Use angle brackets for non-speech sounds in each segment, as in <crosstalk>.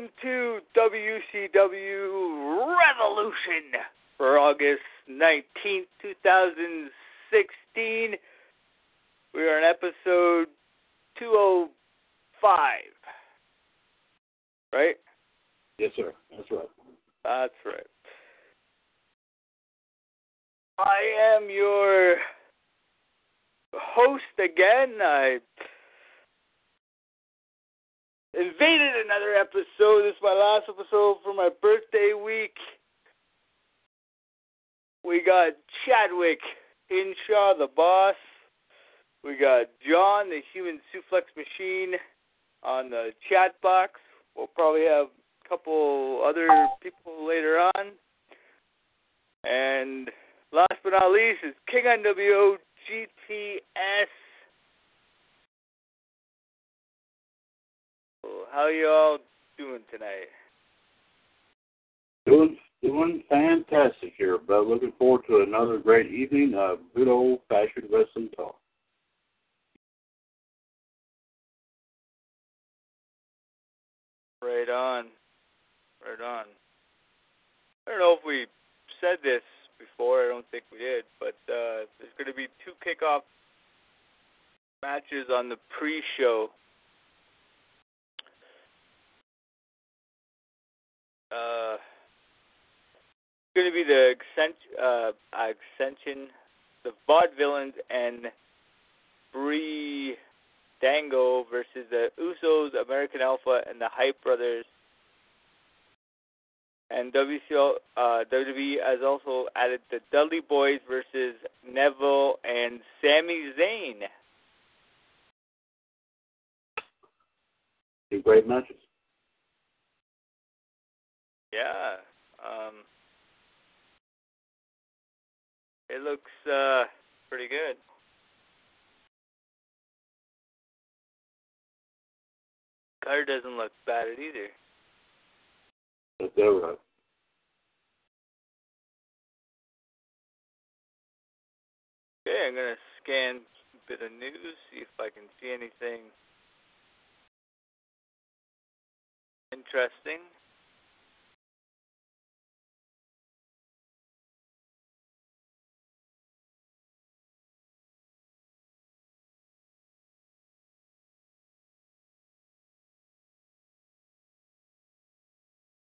Welcome to WCW Revolution for August 19th, 2016. We are on episode 205. Right? Yes, sir. That's right. That's right. I am your host again. I invaded another episode. This is my last episode for my birthday week. We got Chadwick Hinshaw, the boss. We got John, the human suplex machine, on the chat box. We'll probably have a couple other people later on. And last but not least is King NWO GTS. How you all doing tonight? Doing doing fantastic here, but looking forward to another great evening of good old fashioned wrestling talk. Right on. Right on. I don't know if we said this before, I don't think we did, but uh, there's going to be two kickoff matches on the pre show. Uh, it's going to be the Accent- uh, Ascension, the Vaudevillains, and Bree Dango versus the Usos, American Alpha, and the Hype Brothers. And WCL, uh, WWE has also added the Dudley Boys versus Neville and Sami Zayn. Two great matches. Yeah. Um, it looks uh, pretty good. Car doesn't look bad either. That's all right. Okay, I'm gonna scan a bit of news, see if I can see anything interesting.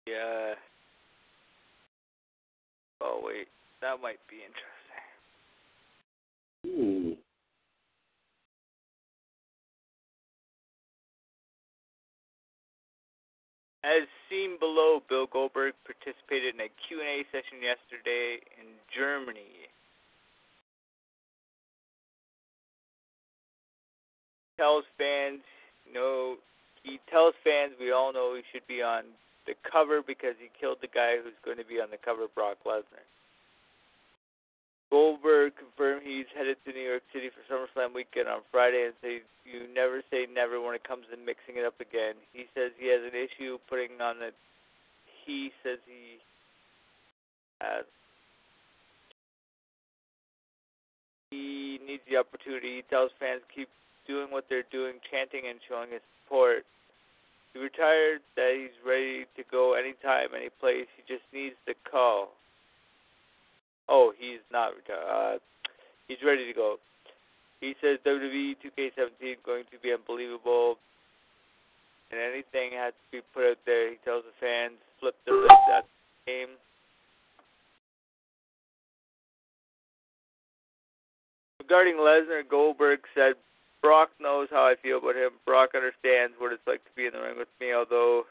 Yeah. Oh wait, that might be interesting. Hmm. As seen below, Bill Goldberg participated in a Q&A session yesterday in Germany. Tells fans, you know, he tells fans we all know he should be on the cover because he killed the guy who's going to be on the cover, Brock Lesnar. Goldberg confirmed he's headed to New York City for SummerSlam weekend on Friday and says you never say never when it comes to mixing it up again. He says he has an issue putting on the. He says he As he needs the opportunity. He tells fans keep doing what they're doing, chanting and showing his support. He retired that he's ready to go anytime, any place. He just needs the call. Oh, he's not retired. Uh, he's ready to go. He says WWE 2K17 going to be unbelievable, and anything has to be put out there. He tells the fans, flip the list at the game. Regarding Lesnar, Goldberg said Brock knows how I feel about him. Brock understands what it's like to be in the ring with me, although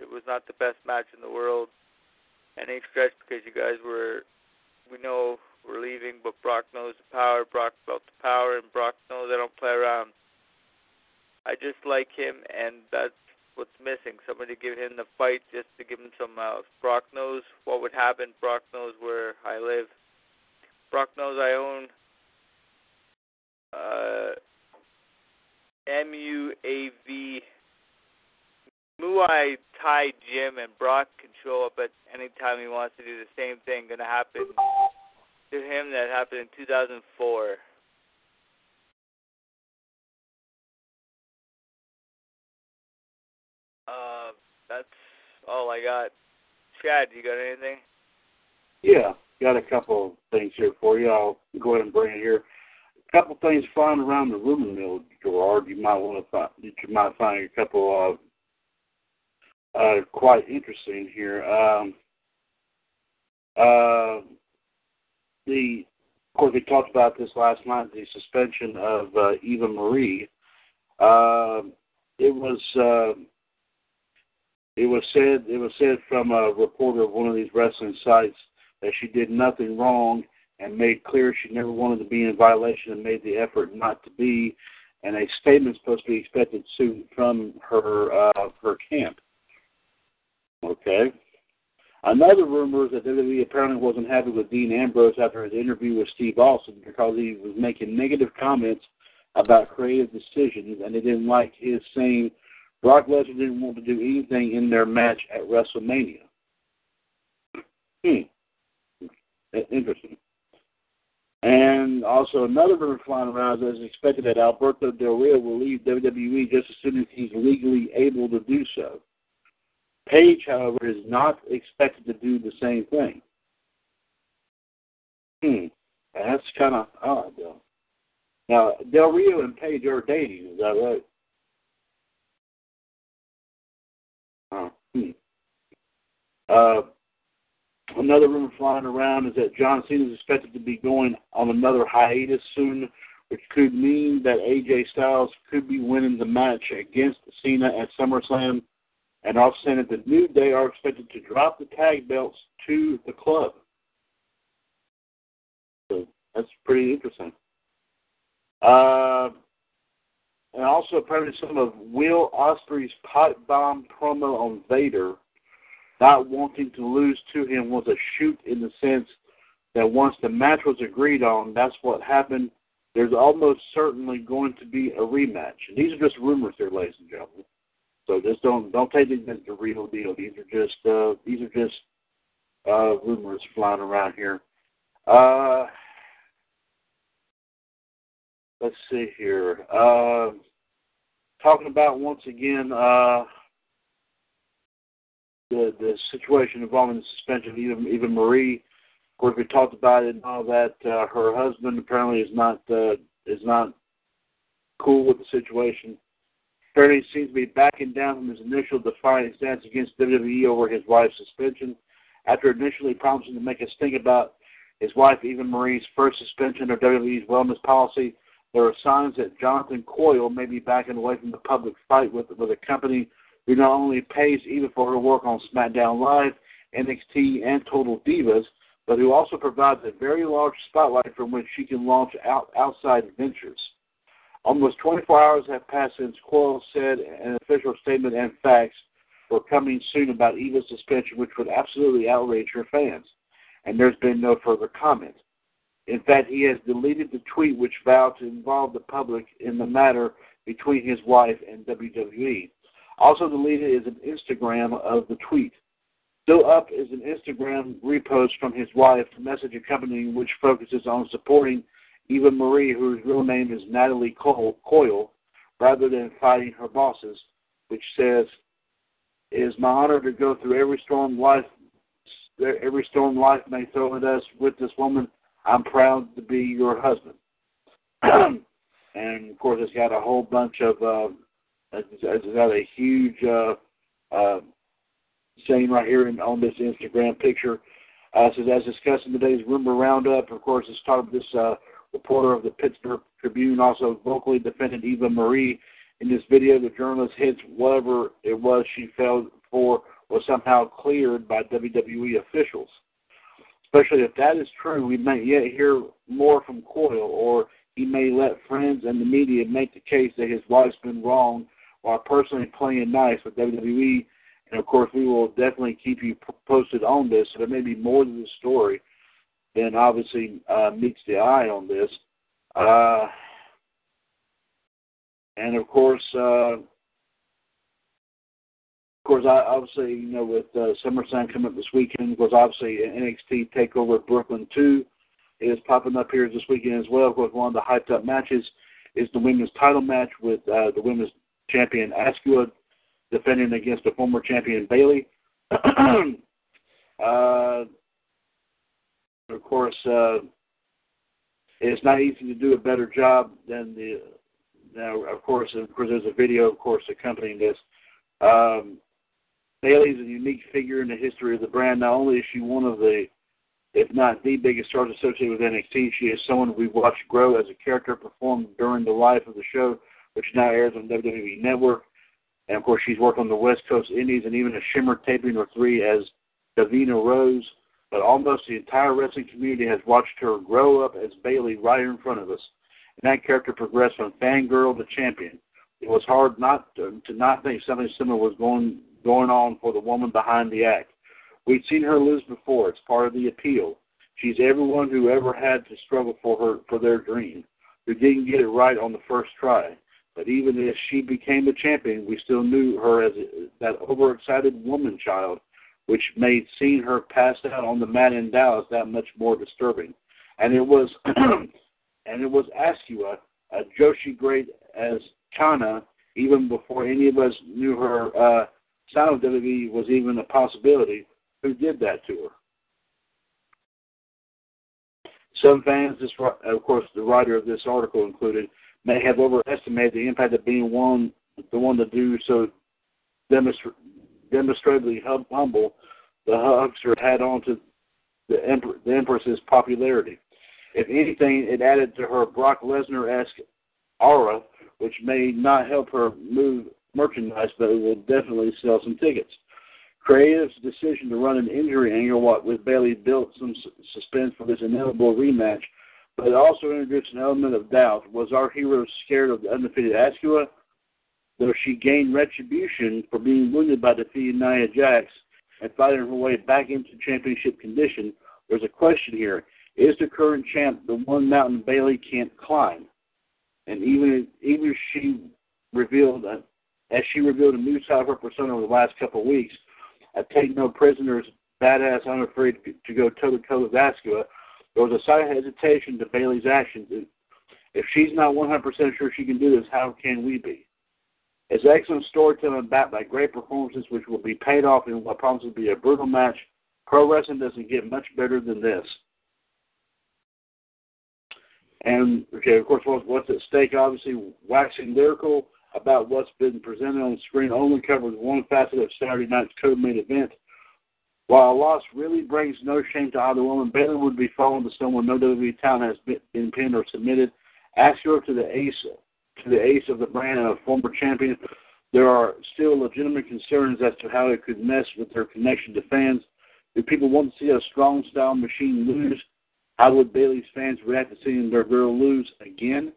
it was not the best match in the world. Any stretch because you guys were, we know we're leaving, but Brock knows the power. Brock felt the power, and Brock knows I don't play around. I just like him, and that's what's missing. Somebody give him the fight just to give him some else. Brock knows what would happen. Brock knows where I live. Brock knows I own uh, MUAV Muay Thai gym, and Brock can show up at any time he wants to do the same thing. Going to happen to him that happened in 2004. Uh, that's all I got. Chad, you got anything? Yeah, got a couple things here for you. I'll go ahead and bring it here couple things flying around the rumor mill, Gerard. You might want to find you might find a couple of uh, quite interesting here. Um, uh, the of course we talked about this last night. The suspension of uh, Eva Marie. Uh, it was uh, it was said it was said from a reporter of one of these wrestling sites that she did nothing wrong and made clear she never wanted to be in violation and made the effort not to be. And a statement supposed to be expected soon from her uh, her camp. Okay. Another rumor is that WWE apparently wasn't happy with Dean Ambrose after his interview with Steve Austin because he was making negative comments about creative decisions, and they didn't like his saying Brock Lesnar didn't want to do anything in their match at WrestleMania. Hmm. Interesting. And also another rumor flying around is expected that Alberto Del Rio will leave WWE just as soon as he's legally able to do so. Paige, however, is not expected to do the same thing. Hmm. That's kind of odd, though. Now, Del Rio and Paige are dating, is that right? Oh, hmm. Uh, Another rumor flying around is that John Cena is expected to be going on another hiatus soon, which could mean that AJ Styles could be winning the match against Cena at SummerSlam. And that the New Day are expected to drop the tag belts to the club. So that's pretty interesting. Uh, and also apparently some of Will Ospreay's pipe bomb promo on Vader not wanting to lose to him was a shoot in the sense that once the match was agreed on, that's what happened. There's almost certainly going to be a rematch. And these are just rumors here, ladies and gentlemen. So just don't don't take these as the real deal. These are just uh, these are just uh, rumors flying around here. Uh, let's see here. Uh, talking about once again uh, the the situation involving the suspension of Eva, Eva Marie. Of course, we talked about it and all that. Uh, her husband apparently is not uh, is not cool with the situation. Apparently, seems to be backing down from his initial defiant stance against WWE over his wife's suspension. After initially promising to make a stink about his wife Eva Marie's first suspension of WWE's wellness policy, there are signs that Jonathan Coyle may be backing away from the public fight with with a company who not only pays Eva for her work on SmackDown Live, NXT, and Total Divas, but who also provides a very large spotlight from which she can launch out, outside ventures. Almost 24 hours have passed since Coyle said an official statement and facts were coming soon about Eva's suspension, which would absolutely outrage her fans. And there's been no further comment. In fact, he has deleted the tweet which vowed to involve the public in the matter between his wife and WWE. Also deleted is an Instagram of the tweet. Still up is an Instagram repost from his wife, message accompanying which focuses on supporting Eva Marie, whose real name is Natalie Coyle, rather than fighting her bosses, which says, "It is my honor to go through every storm life, every storm life may throw at us with this woman. I'm proud to be your husband." <clears throat> and of course, it's got a whole bunch of, uh, it's got a huge uh, uh, saying right here in, on this Instagram picture. Uh, says, as discussed in today's rumor roundup, of course, it's talking this uh, reporter of the Pittsburgh Tribune also vocally defended Eva Marie. In this video, the journalist hits whatever it was she fell for was somehow cleared by WWE officials. Especially if that is true, we may yet hear more from Coyle, or he may let friends and the media make the case that his wife's been wrong while personally playing nice with WWE and of course, we will definitely keep you posted on this. So there may be more to the story than obviously uh, meets the eye on this. Uh, and of course, uh, of course, I obviously you know with uh, SummerSlam coming up this weekend, course, obviously NXT Takeover Brooklyn two is popping up here this weekend as well. Of course, one of the hyped up matches is the women's title match with uh, the women's champion Asuka defending against the former champion Bayley. <clears throat> uh, of course, uh, it's not easy to do a better job than the. Now, of course, of course, there's a video, of course, accompanying this. Um, is a unique figure in the history of the brand. Not only is she one of the, if not the biggest stars associated with NXT, she is someone we've watched grow as a character performed during the life of the show, which now airs on WWE Network. And of course, she's worked on the West Coast Indies and even a Shimmer taping or three as Davina Rose. But almost the entire wrestling community has watched her grow up as Bayley right in front of us. And that character progressed from fangirl to champion. It was hard not to, to not think something similar was going going on for the woman behind the act. We'd seen her lose before. It's part of the appeal. She's everyone who ever had to struggle for her for their dream, who didn't get it right on the first try. But even if she became a champion, we still knew her as that overexcited woman child, which made seeing her pass out on the mat in Dallas that much more disturbing. And it was, <clears throat> and it was Asuka, a Joshi great as Chyna, even before any of us knew her uh, sound of WWE was even a possibility, who did that to her. Some fans, this, of course, the writer of this article included, may have overestimated the impact of being one, the one to do so demonstra- demonstrably hum- humble the huckster had on to the, emperor, the Empress's popularity. If anything, it added to her Brock Lesnar-esque aura, which may not help her move merchandise, but it will definitely sell some tickets. Creative's decision to run an injury angle with Bayley built some suspense for this inevitable rematch but it also introduced an element of doubt. Was our hero scared of the undefeated Asuka? Though she gained retribution for being wounded by defeating Nia Jax and fighting her way back into championship condition, there's a question here. Is the current champ the one mountain Bayley can't climb? And even even she revealed, a, as she revealed a new side of her persona over the last couple of weeks, I take no prisoners, badass, unafraid to go toe to toe with Asuka, there was a slight hesitation to Bayley's actions. If she's not 100% sure she can do this, how can we be? It's excellent storytelling backed by great performances, which will be paid off in what promises to be a brutal match. Pro wrestling doesn't get much better than this. And okay, of course, what's at stake? Obviously, waxing lyrical about what's been presented on screen only covers one facet of Saturday night's co-main event. While a loss really brings no shame to either woman, Bayley would be falling to someone no WWE talent has been pinned or submitted. Ask her to the ace to the ace of the brand and a former champion. There are still legitimate concerns as to how it could mess with their connection to fans. Do people want to see a strong style machine lose? How would Bayley's fans react to seeing their girl lose again?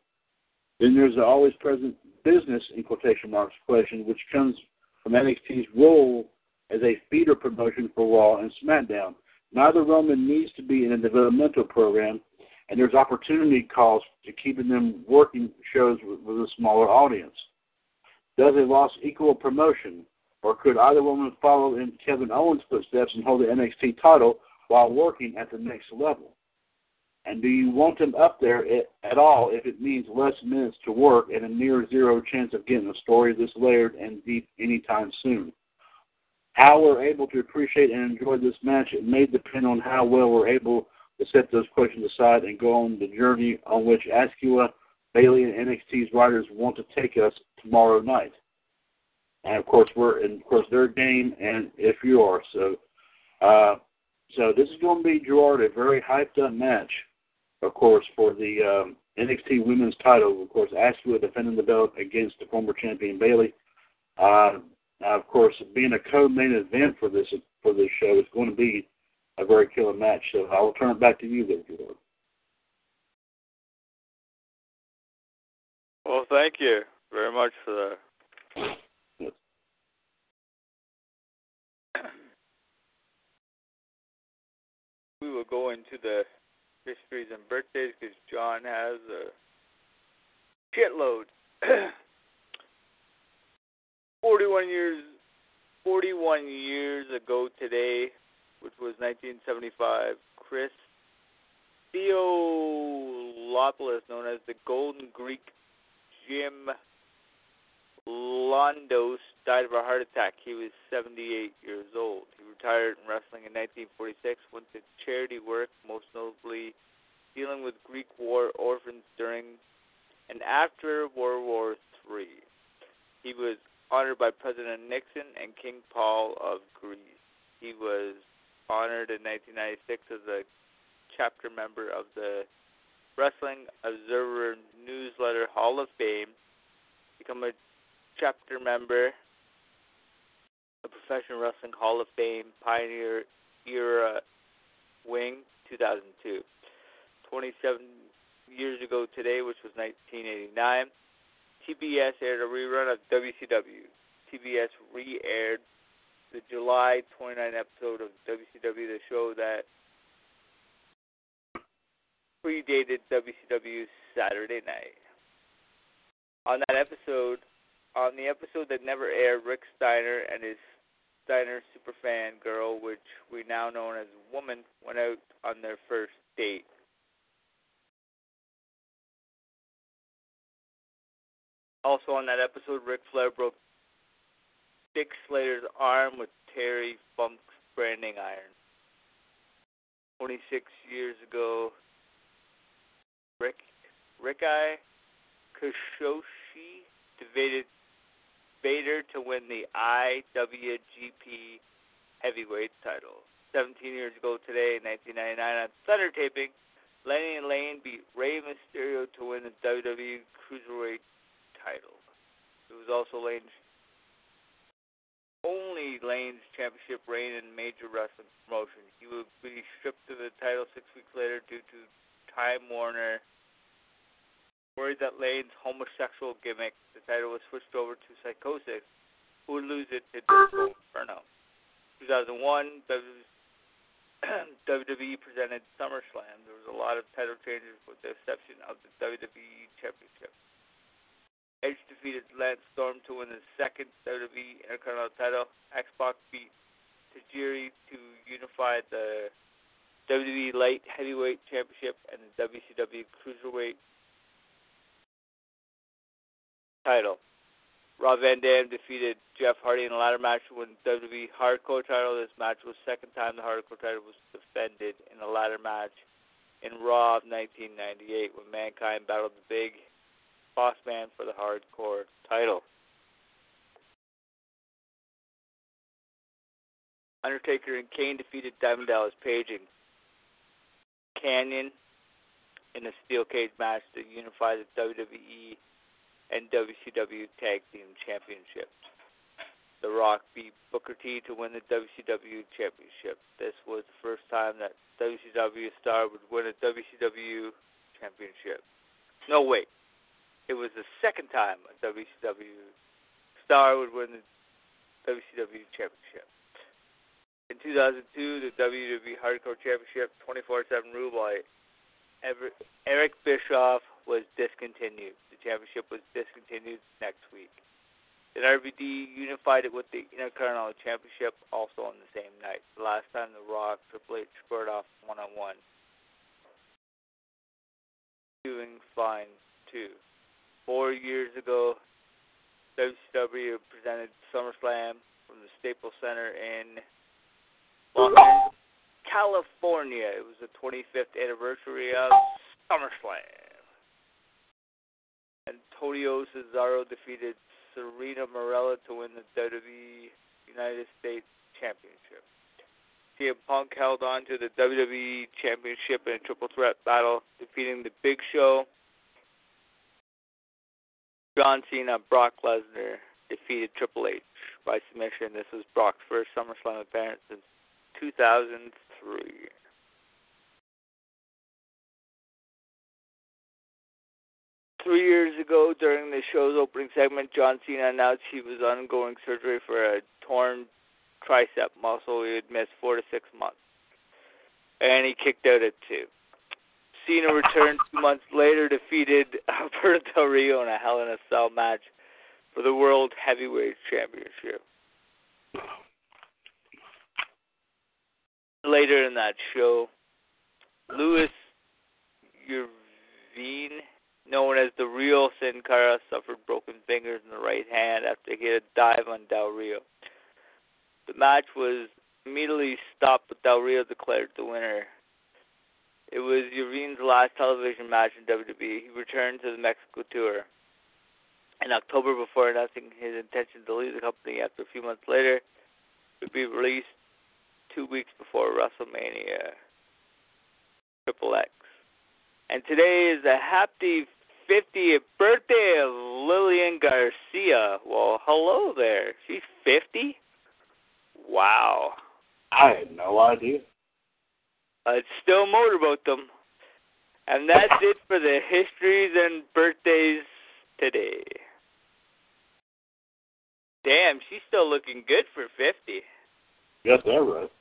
Then there's the always present business in quotation marks question, which comes from NXT's role as a feeder promotion for Raw and SmackDown. Neither Roman needs to be in a developmental program, and there's opportunity cost to keeping them working shows with, with a smaller audience. Does a loss equal promotion? Or could either woman follow in Kevin Owens' footsteps and hold the NXT title while working at the next level? And do you want them up there at all if it means less minutes to work and a near zero chance of getting a story this layered and deep anytime soon? How we're able to appreciate and enjoy this match it may depend on how well we're able to set those questions aside and go on the journey on which Asuka, Bayley, and NXT's writers want to take us tomorrow night. And of course, we're and of course their game, and if you are so, uh, so this is going to be Gerard a very hyped up match, of course, for the um, NXT Women's Title. Of course, Asuka defending the belt against the former champion Bayley. Uh, of course, being a co-main event for this for this show is going to be a very killer match. So I will turn it back to you, there, Gerard. Well, thank you very much for that. Yes. We will go into the histories and birthdays because John has a shitload. <clears throat> 41 years 41 years ago today, which was 1975, Chris Theolopoulos, known as the Golden Greek Jim Londos, died of a heart attack. He was 78 years old. He retired in wrestling in 1946, went to charity work, most notably dealing with Greek war orphans during and after World War III. He was honored by President Nixon and King Paul of Greece. He was honored in 1996 as a chapter member of the Wrestling Observer Newsletter Hall of Fame, become a chapter member of Professional Wrestling Hall of Fame Pioneer Era Wing 2002. 27 years ago today, which was 1989, TBS aired a rerun of WCW. TBS re-aired the July 29 episode of WCW, the show that predated WCW's Saturday Night. On that episode, on the episode that never aired, Rick Steiner and his Steiner superfan girl, which we now know as Woman, went out on their first date. Also on that episode, Ric Flair broke Dick Slater's arm with Terry Funk's branding iron. 26 years ago, Rick Riki Choshu defeated Vader to win the IWGP Heavyweight title. 17 years ago today, 1999, on Thunder taping, Lenny Lane beat Rey Mysterio to win the WWE Cruiserweight title. It was also Lane's only Lane's championship reign in major wrestling promotion. He would be stripped of the title six weeks later due to Time Warner worried that Lane's homosexual gimmick. The title was switched over to Psicosis, who would lose it to Disco Inferno. 2001, WWE <clears throat> presented SummerSlam. There was a lot of title changes with the exception of the WWE Championship. Edge defeated Lance Storm to win the second WWE Intercontinental title. X-Pac beat Tajiri to unify the WWE Light Heavyweight Championship and the WCW Cruiserweight title. Rob Van Dam defeated Jeff Hardy in a ladder match to win the WWE Hardcore title. This match was the second time the Hardcore title was defended in a ladder match in Raw of 1998 when Mankind battled the Big Boss Man for the hardcore title. Undertaker and Kane defeated Diamond Dallas Page and Kanyon in a steel cage match to unify the WWE and WCW Tag Team Championships. The Rock beat Booker T to win the WCW Championship. This was the first time that WCW star would win a WCW Championship. No, wait. It was the second time a WCW star would win the WCW Championship. In 2002, the WWE Hardcore Championship 24/7 rule by Eric Bischoff was discontinued. The championship was discontinued next week. Then RVD unified it with the Intercontinental Championship also on the same night. The last time The Rock Triple H squared off one on one. Doing fine too. Four years ago, WCW presented SummerSlam from the Staples Center in Los Angeles, California. It was the 25th anniversary of SummerSlam. Antonio Cesaro defeated Santino Marella to win the WWE United States Championship. CM Punk held on to the WWE Championship in a triple threat battle, defeating The Big Show. John Cena, Brock Lesnar defeated Triple H by submission. This was Brock's first SummerSlam appearance since 2003. Three years ago, during the show's opening segment, John Cena announced he was undergoing surgery for a torn tricep muscle. He would miss four to six months. And he kicked out at two. Cena returned two months later, defeated <laughs> Alberto Del Rio in a Hell in a Cell match for the World Heavyweight Championship. Later in that show, Luis Urive known as the real Sin Cara, suffered broken fingers in the right hand after he hit a dive on Del Rio. The match was immediately stopped, but Del Rio declared the winner. It was Urive's last television match in WWE. He returned to the Mexico tour in October before announcing his intention to leave the company after a few months later. Would be released two weeks before WrestleMania Triple X. And today is a happy 50th birthday of Lillian Garcia. Well, hello there. She's 50? Wow. I had no idea. Uh, it's still motorboat them. And that's it for the histories and birthdays today. Damn, she's still looking good for 50. Yes, that right.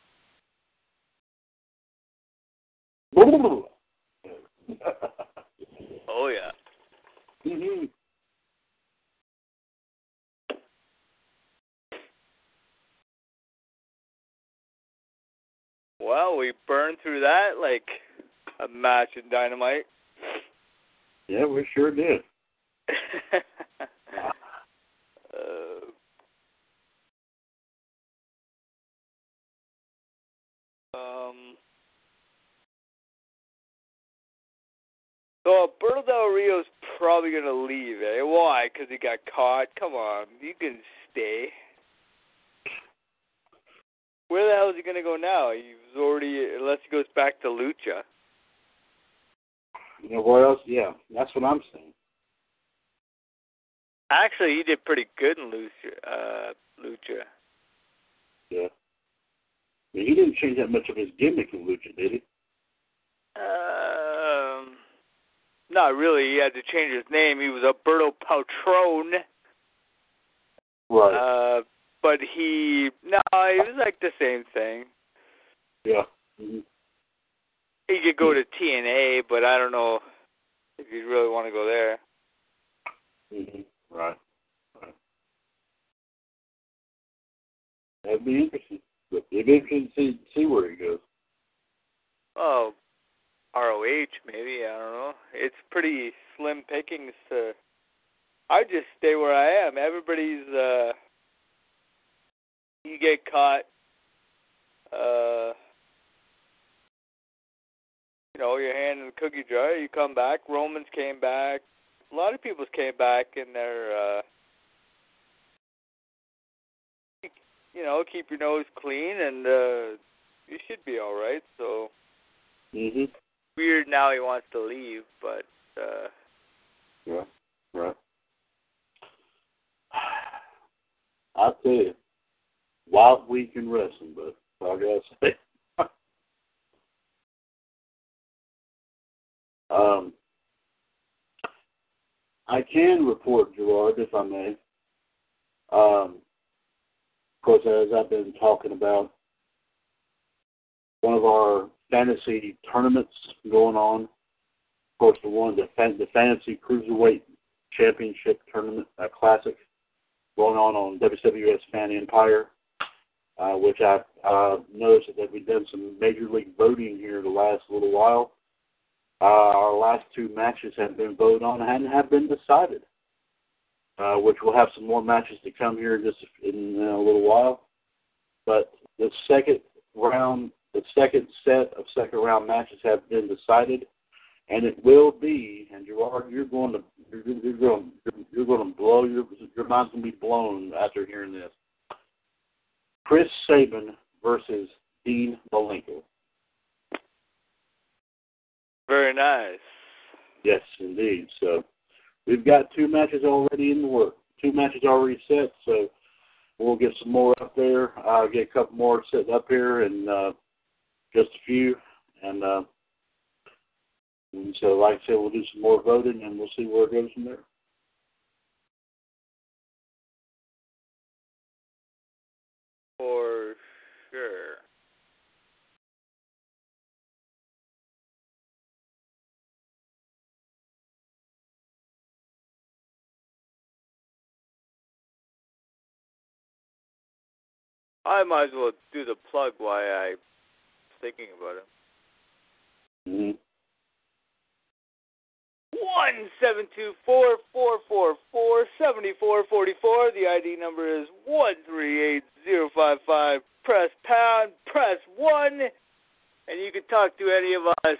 <laughs> oh, yeah. Mm-hmm. Well, we burned through that like a match in dynamite. Yeah, we sure did. <laughs> uh, um, so Alberto Del Rio's probably gonna leave. Eh? Why? Because he got caught. Come on, you can stay. Where the hell is he gonna go now? He's already unless he goes back to Lucha. You know where else? Yeah, that's what I'm saying. Actually, he did pretty good in Lucha. Uh, Lucha. Yeah. He didn't change that much of his gimmick in Lucha, did he? Um, not really. He had to change his name. He was Alberto Patron. Right. Uh, but he no, he was like the same thing. Yeah. Mm-hmm. He could go to TNA, but I don't know if you really want to go there. Mhm. Right. Right. That'd be interesting. But it'd be interesting to see, see where he goes. Oh, ROH maybe. I don't know. It's pretty slim pickings to. I just stay where I am. Everybody's. uh You get caught. uh You know, your hand in the cookie jar. You come back. Romans came back. A lot of people came back in their. uh You know, keep your nose clean, and uh you should be all right. So Mhm. weird now he wants to leave, but uh Yeah. Right. <sighs> I'll tell you, wild week in wrestling, but I <laughs> say. um, I can report, Gerard, if I may. Um, of course, as I've been talking about, one of our fantasy tournaments going on. Of course, the one the the fantasy cruiserweight championship tournament, uh, classic, going on on WWS Fan Empire, uh, which I uh, noticed that we've done some major league voting here the last little while. Uh, our last two matches have been voted on and have been decided, uh, which we'll have some more matches to come here just in, in a little while. But the second round, the second set of second round matches have been decided, and it will be. And Gerard, you're going to you're, you're going you're going to blow your your mind's going to be blown after hearing this. Chris Sabin versus Dean Malenko. Very nice. Yes, indeed. So we've got two matches already in the work. Two matches already set. So we'll get some more up there. I'll get a couple more set up here, and uh, just a few. And, uh, and so, like I said, we'll do some more voting, and we'll see where it goes from there. For sure. I might as well do the plug while I'm thinking about it. Mm-hmm. One seven two four four four four seventy four forty four. The ID number is one three eight zero five five. Press pound. Press one, and you can talk to any of us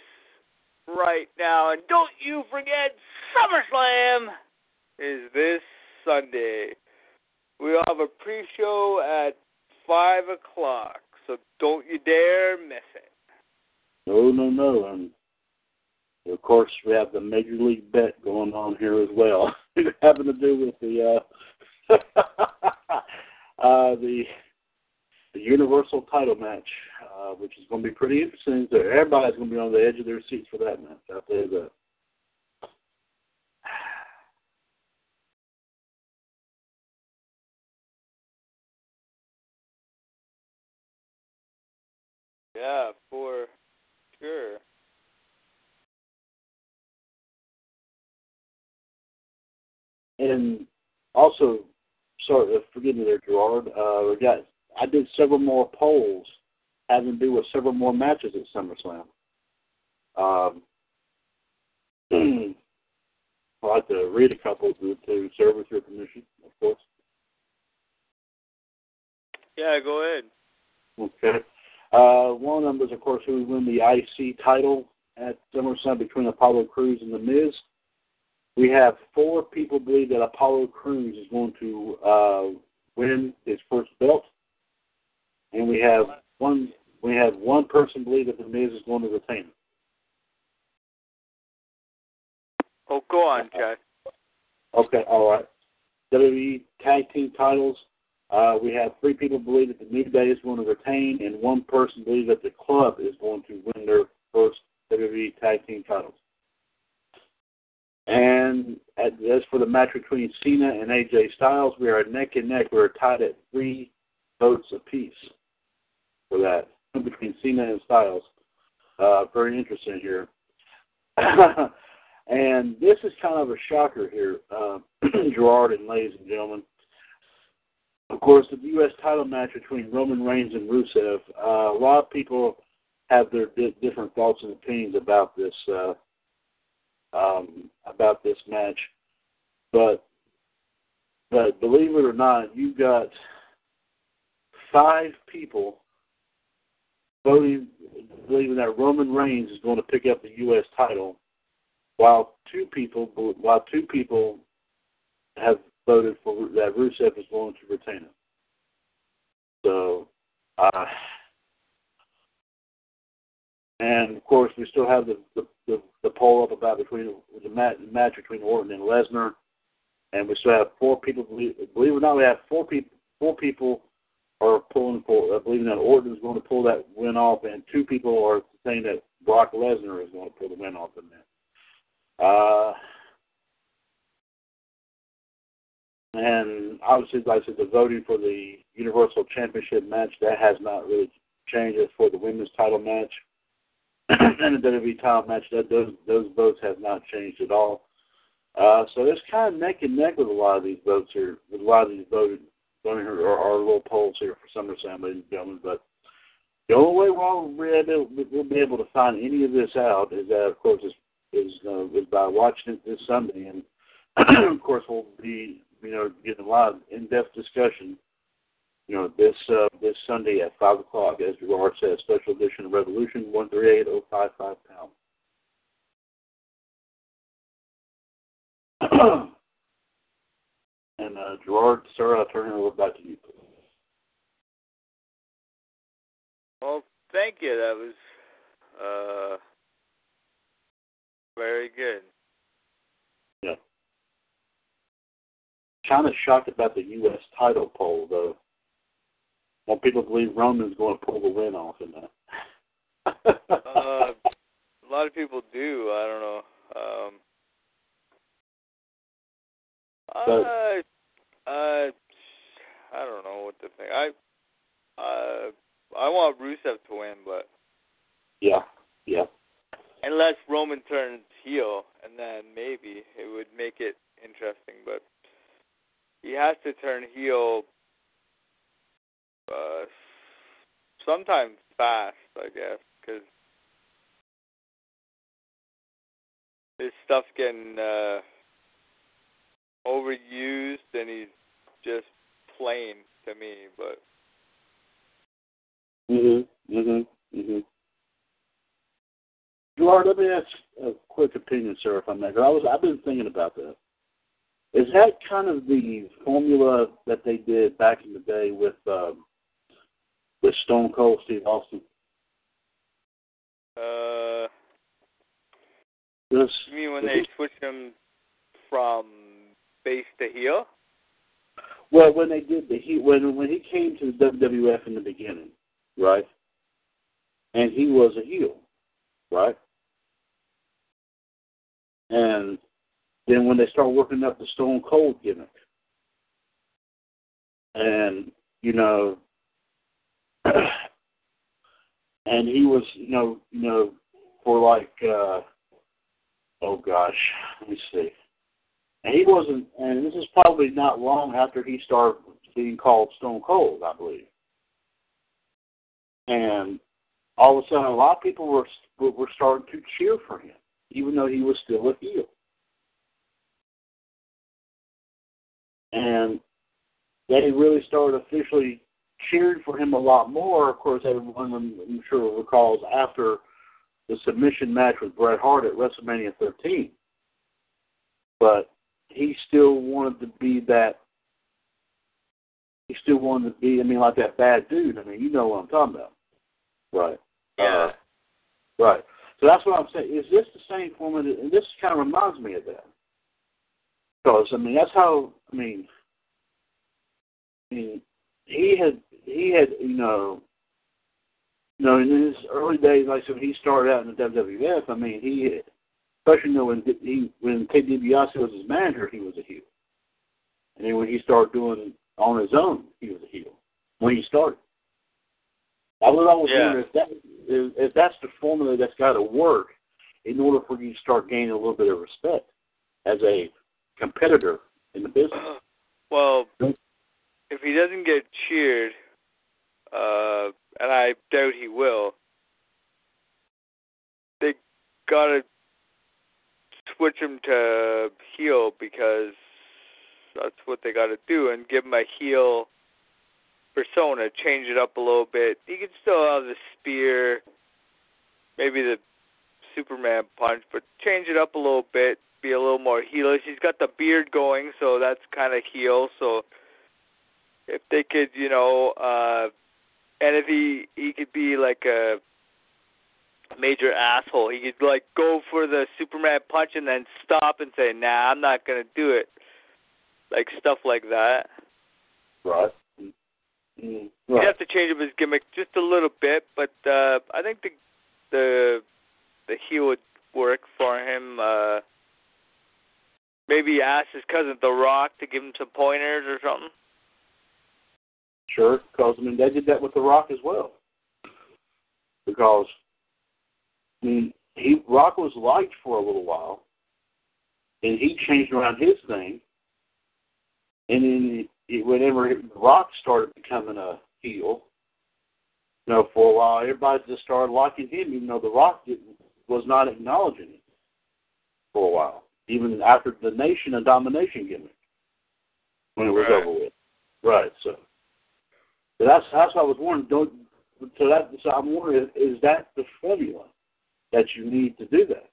right now. And don't you forget, SummerSlam is this Sunday. We'll have a pre-show at five o'clock, so don't you dare miss it. No, no, no. And of course, we have the major league bet going on here as well, <laughs> having to do with the uh, <laughs> uh, the the Universal Title match, uh, which is going to be pretty interesting. So everybody's going to be on the edge of their seats for that match. I'll tell you that. Yeah, for sure. And also, sorry, uh, forgive me there, Gerard. Uh, we got I did several more polls having to do with several more matches at SummerSlam. Um, <clears throat> I'd like to read a couple to, to serve with your permission, of course. Yeah, go ahead. Okay. Uh, one of them was, of course, who would win the IC title at SummerSlam between Apollo Crews and The Miz. We have four people believe that Apollo Crews is going to uh, win his first belt, and we have one. We have one person believe that The Miz is going to retain it. Oh, go on, Jack. Okay, all right. WWE Tag Team titles. Uh, we have three people believe that the New Day is going to retain, and one person believes that the club is going to win their first WWE Tag Team titles. And as for the match between Cena and AJ Styles, we are neck and neck. We're tied at three votes apiece for that between Cena and Styles. Uh, very interesting here. <coughs> and this is kind of a shocker here, uh, <clears throat> Gerard and ladies and gentlemen. Of course, the U.S. title match between Roman Reigns and Rusev. Uh, a lot of people have their di- different thoughts and opinions about this uh, um, about this match, but but believe it or not, you've got five people voting believing that Roman Reigns is going to pick up the U.S. title, while two people while two people have voted for that Rusev is going to retain it. So, uh, and of course, we still have the the, the, the poll up about between the match, match between Orton and Lesnar, and we still have four people believe, believe it or not, we have four people four people are pulling for uh, believing that Orton is going to pull that win off, and two people are saying that Brock Lesnar is going to pull the win off in that. Uh, And obviously, like I said, the voting for the Universal Championship match that has not really changed. For the women's title match and the WWE title match, that those those votes have not changed at all. Uh, so it's kind of neck and neck with a lot of these votes here, with a lot of these voted, voting here, or our little polls here for SummerSlam, ladies and gentlemen. But the only way we'll be able, we'll be able to find any of this out is that, of course, is is, uh, is by watching it this Sunday, and <clears throat> of course we'll be, you know, getting a lot of in-depth discussion, you know, this uh, this Sunday at five o'clock, as Gerard says, special edition of Revolution one three eight oh five five pound. <clears throat> and uh, Gerard, sir, I'll turn it over back to you. Well, thank you. That was uh, very good. Yeah. Kind of shocked about the U.S. title poll, though. More people believe Roman's going to pull the win off in that. <laughs> uh, a lot of people do. I don't know. Um, But- uh, uh, I don't know what to think. I, uh, I want Rusev to win, but yeah, yeah. unless Roman turns heel, and then maybe it would make it interesting. But he has to turn heel uh, sometime fast, I guess, because his stuff's getting uh, overused, and he's just plain to me. But Mhm. Mhm. Mhm. Gerard, let me ask a quick opinion, sir, if I may. I was I've been thinking about that. Is that kind of the formula that they did back in the day with um, with Stone Cold Steve Austin? uh, This you mean when they switched him from face to heel? well, when they did the he when when he came to the WWF in the beginning, right? And he was a heel, right? And then when they start working up the Stone Cold gimmick, and you know, <clears throat> and he was, you know, you know, for like, uh oh gosh, let me see. And he wasn't, and this is probably not long after he started being called Stone Cold, I believe. And all of a sudden, a lot of people were were starting to cheer for him, even though he was still a heel. And they really started officially cheering for him a lot more. Of course, everyone I'm sure recalls after the submission match with Bret Hart at WrestleMania 13. But he still wanted to be that. He still wanted to be. I mean, like that bad dude. I mean, you know what I'm talking about, right? Yeah. Uh, right. So that's what I'm saying. Is this the same format? And this kind of reminds me of that. Because I mean, that's how. I mean, I mean, he had he had you know, you know, in his early days, like so when he started out in the WWF. I mean, he especially you know, when he when Ted DiBiase was his manager, he was a heel. And then when he started doing on his own, he was a heel. When he started, I was always Yeah. wonder if that if, if that's the formula that's got to work in order for you to start gaining a little bit of respect as a competitor in the business. Uh-huh. Well, if he doesn't get cheered, uh, and I doubt he will, they gotta switch him to heel because that's what they gotta do, and give him a heel persona. Change it up a little bit. He can still have the spear, maybe the Superman punch, but change it up a little bit. Be a little more heelish. He's got the beard going, so that's kind of heel. So if they could, you know, uh and if he he could be like a major asshole, he could like go for the Superman punch and then stop and say, "Nah, I'm not gonna do it." Like stuff like that. Right. Mm, He'd have to change up his gimmick just a little bit, but uh I think the the the heel would work for him. Uh maybe ask his cousin The Rock to give him some pointers or something. Sure, because I mean they did that with The Rock as well. Because I mean he Rock was liked for a little while, and he changed around his thing. And then it, whenever Rock started becoming a heel, you know, for a while, everybody just started liking him, even though The Rock didn't, was not acknowledging him for a while, even after the Nation of Domination gimmick when it was Right. over with. Right. So, so that's that's what I was wondering. Don't so that so I'm wondering is that the formula that you need to do that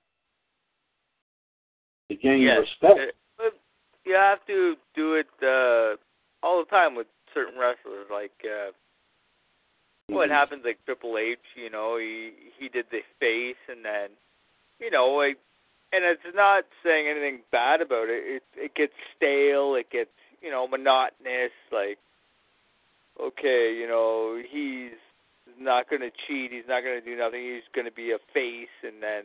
to gain Yes. respect? Uh, but you have to do it uh, all the time with certain wrestlers. Like uh, what Mhm. happens, like Triple H. You know, he he did the face, and then you know, like, and it's not saying anything bad about it. It it gets stale. It gets you know monotonous. Like, okay, you know, he's not going to cheat. He's not going to do nothing. He's going to be a face, and then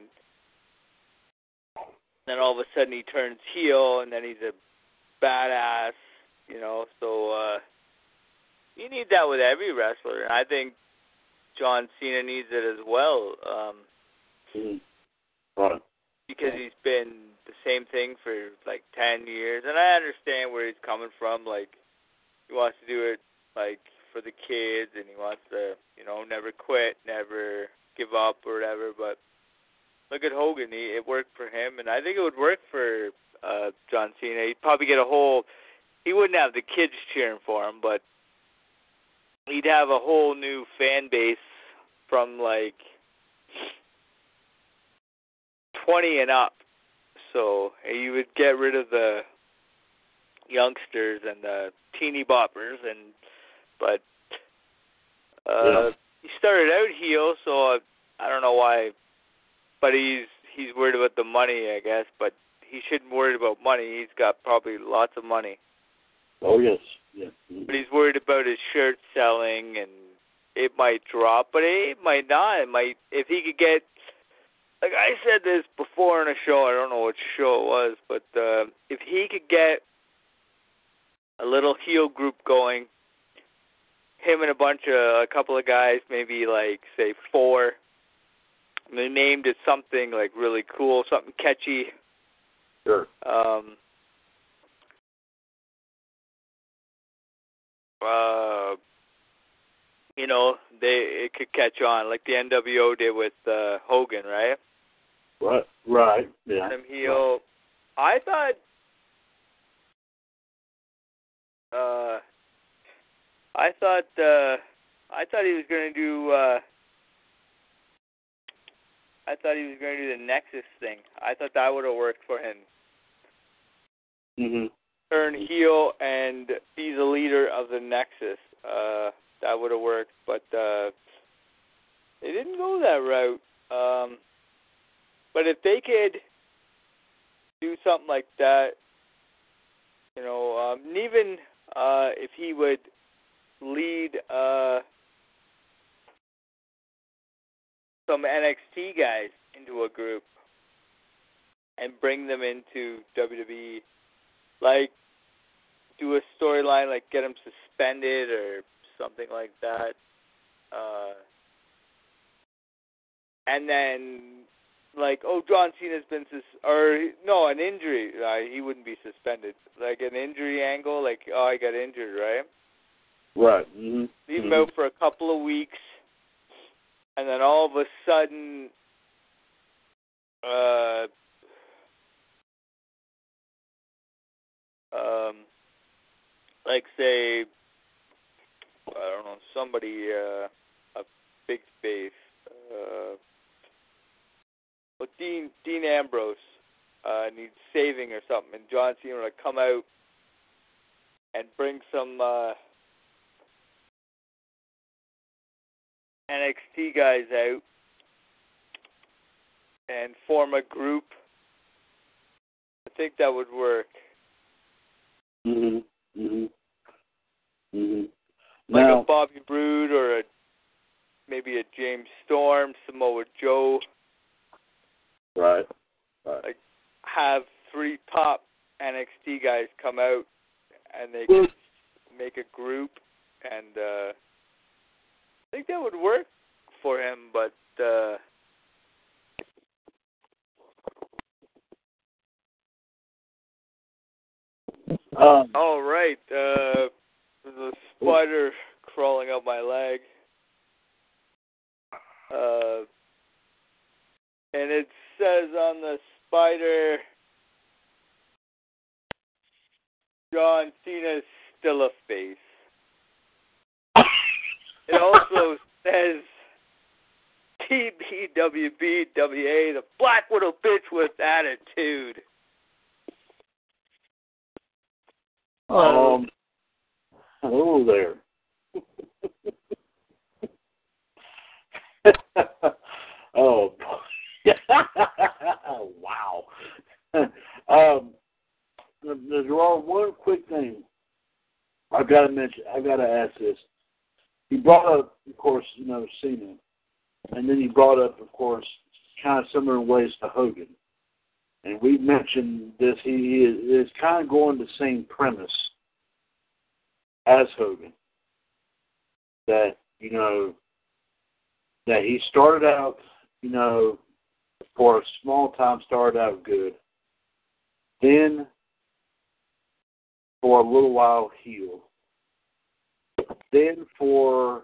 then all of a sudden he turns heel, and then he's a badass. You know, so uh you need that with every wrestler, and I think John Cena needs it as well. Um, Mhm. Right. because he's been the same thing for like ten years, and I understand where he's coming from. Like he wants to do it like for the kids, and he wants to, you know, never quit, never give up or whatever. But look at Hogan; he, it worked for him, and I think it would work for uh John Cena. He'd probably get a whole. He wouldn't have the kids cheering for him, but he'd have a whole new fan base from like 20 and up. So you would get rid of the youngsters and the teeny boppers and but uh Yeah. he started out heel so I, I don't know why but he's he's worried about the money I guess but he shouldn't worry about money he's got probably lots of money Oh yes. Yes. Mhm. but he's worried about his shirt selling and it might drop, but it might not. It might if he could get like I said this before in a show, I don't know what show it was, but uh if he could get a little heel group going, him and a bunch of a couple of guys, maybe like say four, and they named it something like really cool, something catchy. Sure. Um uh you know, they it could catch on like the NWO did with uh Hogan, right? Right. Right. Yeah. Adam heel. I thought uh I thought uh I thought he was gonna do uh I thought he was gonna do the Nexus thing. I thought that would have worked for him. Mhm. turn heel and be the leader of the Nexus. Uh, that would have worked, but uh, they didn't go that route. Um, but if they could do something like that, you know, um, even uh, if he would lead uh, some NXT guys into a group and bring them into WWE, like do a storyline like get him suspended or something like that. Uh and then like oh John Cena's been sus or no an injury uh, he wouldn't be suspended like an injury angle like oh I got injured right Right. Mhm. leave him Mhm. out for a couple of weeks and then all of a sudden uh um like say I don't know somebody uh a big face uh well Dean Dean Ambrose uh needs saving or something and John Cena would come out and bring some uh NXT guys out and form a group. I think that would work. Mhm. Mhm. Mhm. Like Now, a Bobby Roode or a maybe a James Storm, Samoa Joe, right. Right. Like have three top NXT guys come out and they can make a group and uh I think that would work for him, but uh Um, All right. Uh, there's a spider crawling up my leg. Uh, and it says on the spider, John Cena's still a face. It also says TBWBWA, the Black Widow bitch with attitude. Um, hello there. <laughs> oh, <laughs> wow. um, there's one quick thing I've got to mention. I've got to ask this. He brought up, of course, you know, Cena, and then he brought up, of course, kind of similar ways to Hogan. And we mentioned this. He is, is kind of going the same premise as Hogan. That you know, that he started out, you know, for a small time, started out good. Then, for a little while, heel. Then for,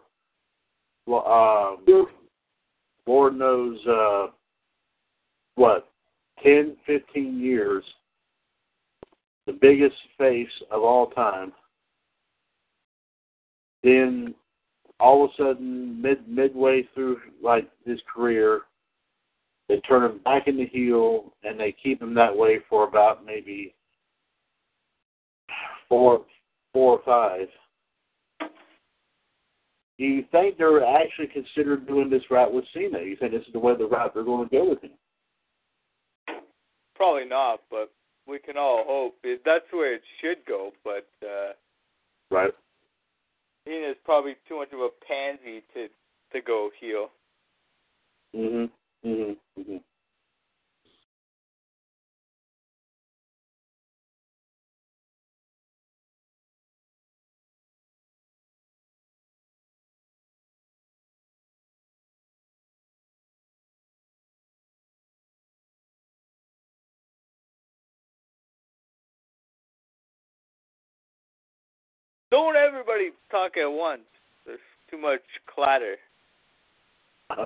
um, Lord knows, uh, what, 10, 15 years, the biggest face of all time. Then all of a sudden, mid midway through like his career, they turn him back into heel, and they keep him that way for about maybe four, four or five. Do you think they're actually considered doing this route with Cena? You think this is the way the route they're going to go with him? Probably not, but we can all hope it, that's where it should go. But uh, right, Cena's probably too much of a pansy to to go heel. Mhm. Mhm. Mhm. Don't talk at once. There's too much clatter. <laughs>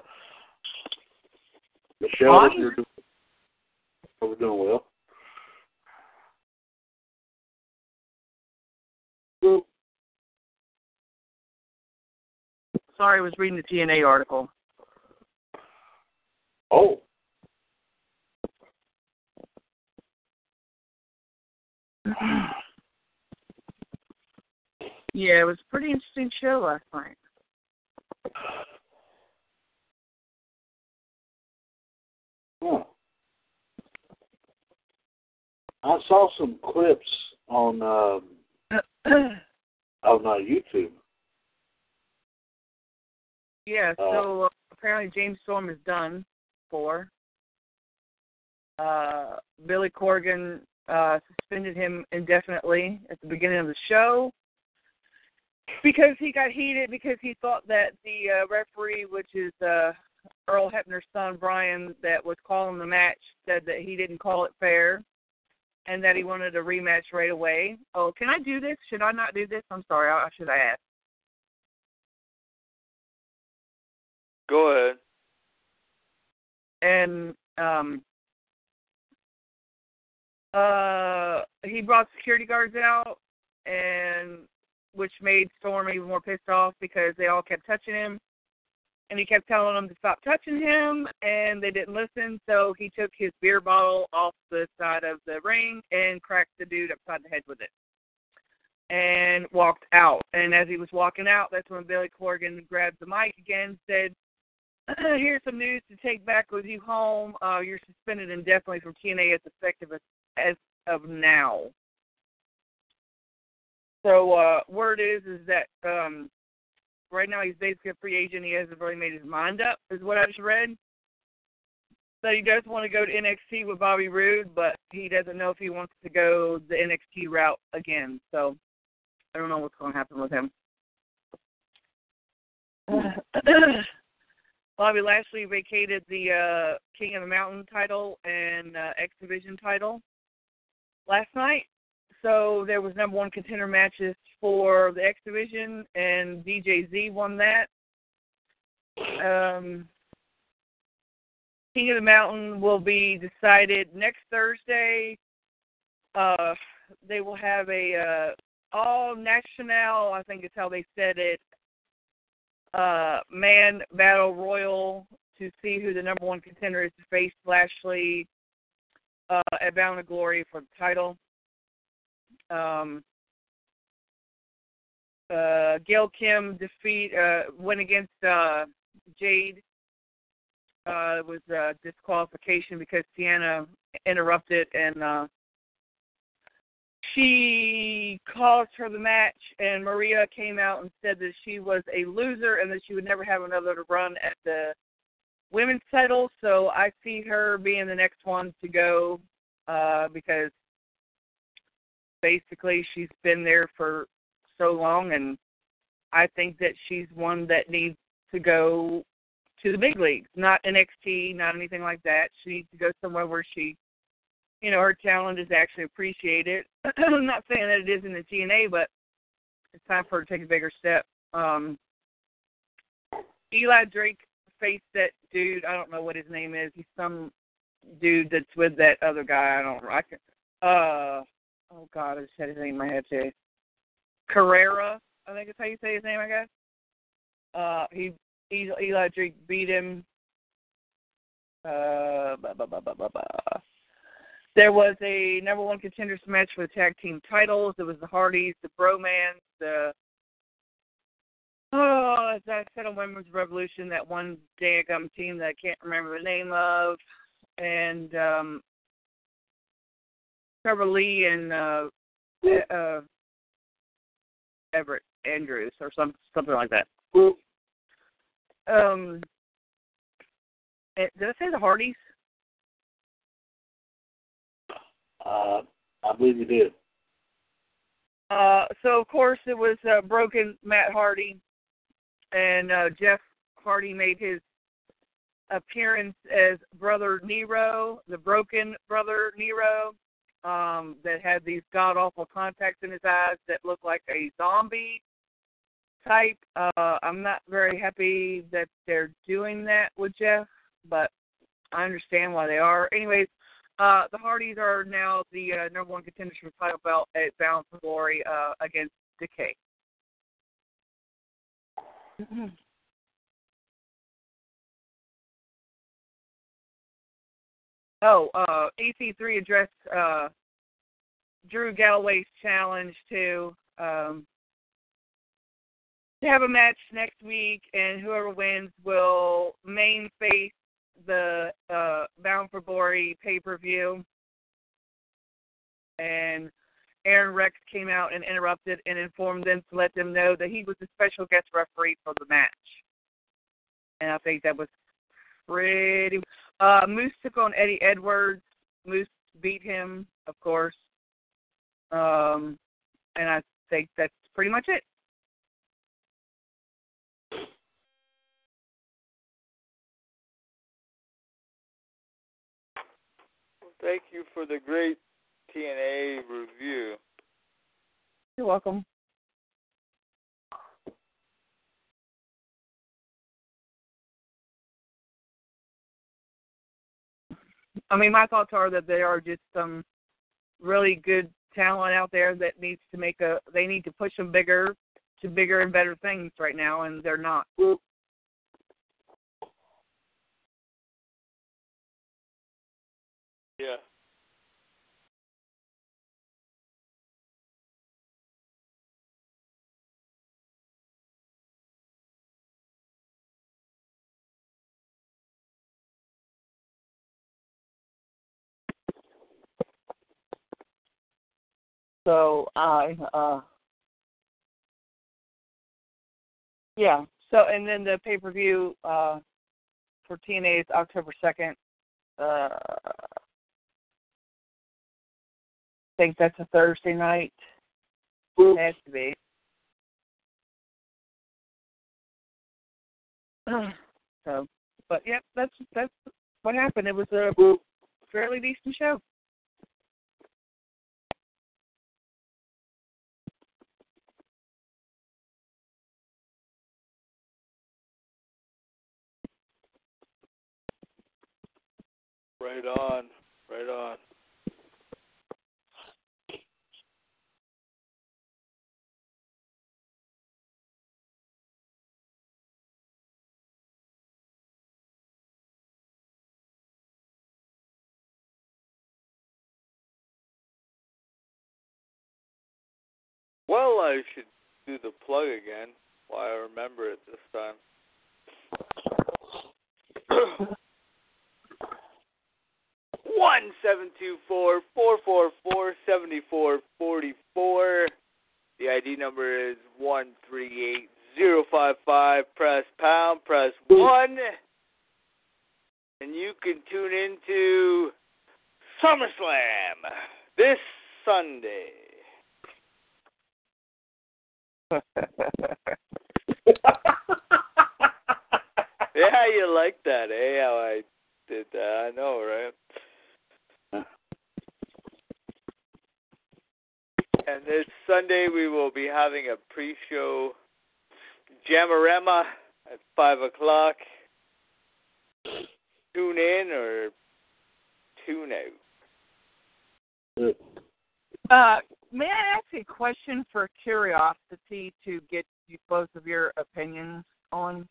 Michelle, Hi. hope you're doing, hope we're doing well. Well, Sorry, I was reading the TNA article. Oh, <clears throat> yeah, it was a pretty interesting show last night. huh. I saw some clips on um, <clears throat> on uh, YouTube. yeah, so uh, apparently James Storm is done for. Uh, Billy Corgan uh, suspended him indefinitely at the beginning of the show because he got heated because he thought that the uh, referee, which is uh, Earl Hebner's son Brian, that was calling the match, said that he didn't call it fair and that he wanted a rematch right away. Oh, can I do this? Should I not do this? I'm sorry. I, should I ask? Go ahead. and um uh he brought security guards out and which made Storm even more pissed off because they all kept touching him and he kept telling them to stop touching him and they didn't listen so he took his beer bottle off the side of the ring and cracked the dude upside the head with it and walked out and as he was walking out that's when Billy Corgan grabbed the mic again said here's some news to take back with you home. Uh, you're suspended indefinitely from TNA as effective as, as of now. So uh, word is is that um, right now he's basically a free agent. He hasn't really made his mind up, is what I just read. That he does want to go to NXT with Bobby Roode, but he doesn't know if he wants to go the NXT route again. So I don't know what's going to happen with him. <coughs> Bobby Lashley vacated the uh, King of the Mountain title and uh, X Division title last night. So there was number one contender matches for the X Division, and DJZ won that. Um, King of the Mountain will be decided next Thursday. Uh, they will have a uh, all national, I think is how they said it, uh, man battle royal to see who the number one contender is to face Lashley uh, at Bound of Glory for the title. Um, uh, Gail Kim defeat uh, went against uh, Jade. Uh, it was a disqualification because Sienna interrupted and uh, she caused her the match. And Maria came out and said that she was a loser and that she would never have another to run at the women's title. So I see her being the next one to go uh, because basically she's been there for so long, and I think that she's one that needs to go to the big leagues, not NXT, not anything like that. She needs to go somewhere where she, you know, her talent is actually appreciated. I'm <clears throat> not saying that it is in the TNA, but it's time for her to take a bigger step. Um, Eli Drake faced that dude. I don't know what his name is. He's some dude that's with that other guy. I don't. I can. Uh, oh God, I just had his name in my head too. Carrera, I think is how you say his name. I guess. Uh, he, Eli Drake beat him. Uh. There was a number one contenders match for the tag team titles. It was the Hardys, the Bromans, the oh, as I said on Women's Revolution, that one daggum team that I can't remember the name of, and um Trevor Lee and uh, uh, Everett Andrews or some something like that. Um, eh, did I say the Hardys? Uh, I believe you did. Uh, so of course it was uh, broken Matt Hardy, and uh, Jeff Hardy made his appearance as Brother Nero, the broken Brother Nero, um, that had these god awful contacts in his eyes that looked like a zombie type. Uh, I'm not very happy that they're doing that with Jeff, but I understand why they are. Anyways, uh, the Hardys are now the uh, number one contenders for the title belt at Bound for Glory uh, against Decay. Oh, uh, EC3 addressed uh, Drew Galloway's challenge to um, to have a match next week, and whoever wins will main face the uh, Bound for Glory pay per view. And Aron Rex came out and interrupted and informed them to let them know that he was the special guest referee for the match. And I think that was pretty. Uh, Moose took on Eddie Edwards. Moose beat him, of course. Um, and I think that's pretty much it. Thank you for the great TNA review. You're welcome. I mean, my thoughts are that there are just some really good talent out there that needs to make a. They need to push them bigger to bigger and better things right now, and they're not. Yeah. So I, uh, yeah. So and then the pay per view uh, for TNA is October second. Uh, I think that's a Thursday night. It has to be. <sighs> So, but yep, that's that's what happened. It was a fairly decent show. Right on. Right on. Well, I should do the plug again. Why I remember it this time. One seven two four four four four seventy four forty four. The ID number is one three eight zero five five. Press pound. Press one, and you can tune into SummerSlam this Sunday. <laughs> Yeah, you like that, eh? How I did that. I know, right? And this Sunday we will be having a pre-show Jamarama at five o'clock. Tune in or tune out. Uh, may I ask a question for curiosity to get you both of your opinions on?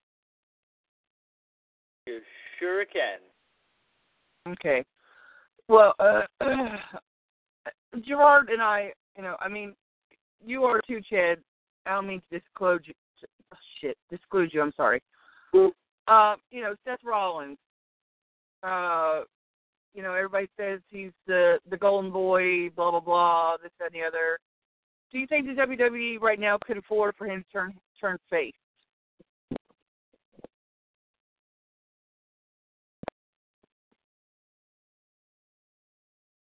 You sure can. Okay. Well, uh, <clears throat> Gerard and I, you know, I mean, you are too, Chad. I don't mean to disclose you. Oh, shit, disclose you. I'm sorry. Uh, you know, Seth Rollins. Uh, you know, everybody says he's the the golden boy, blah blah blah, this that, and the other. Do you think the WWE right now could afford for him to turn turn face?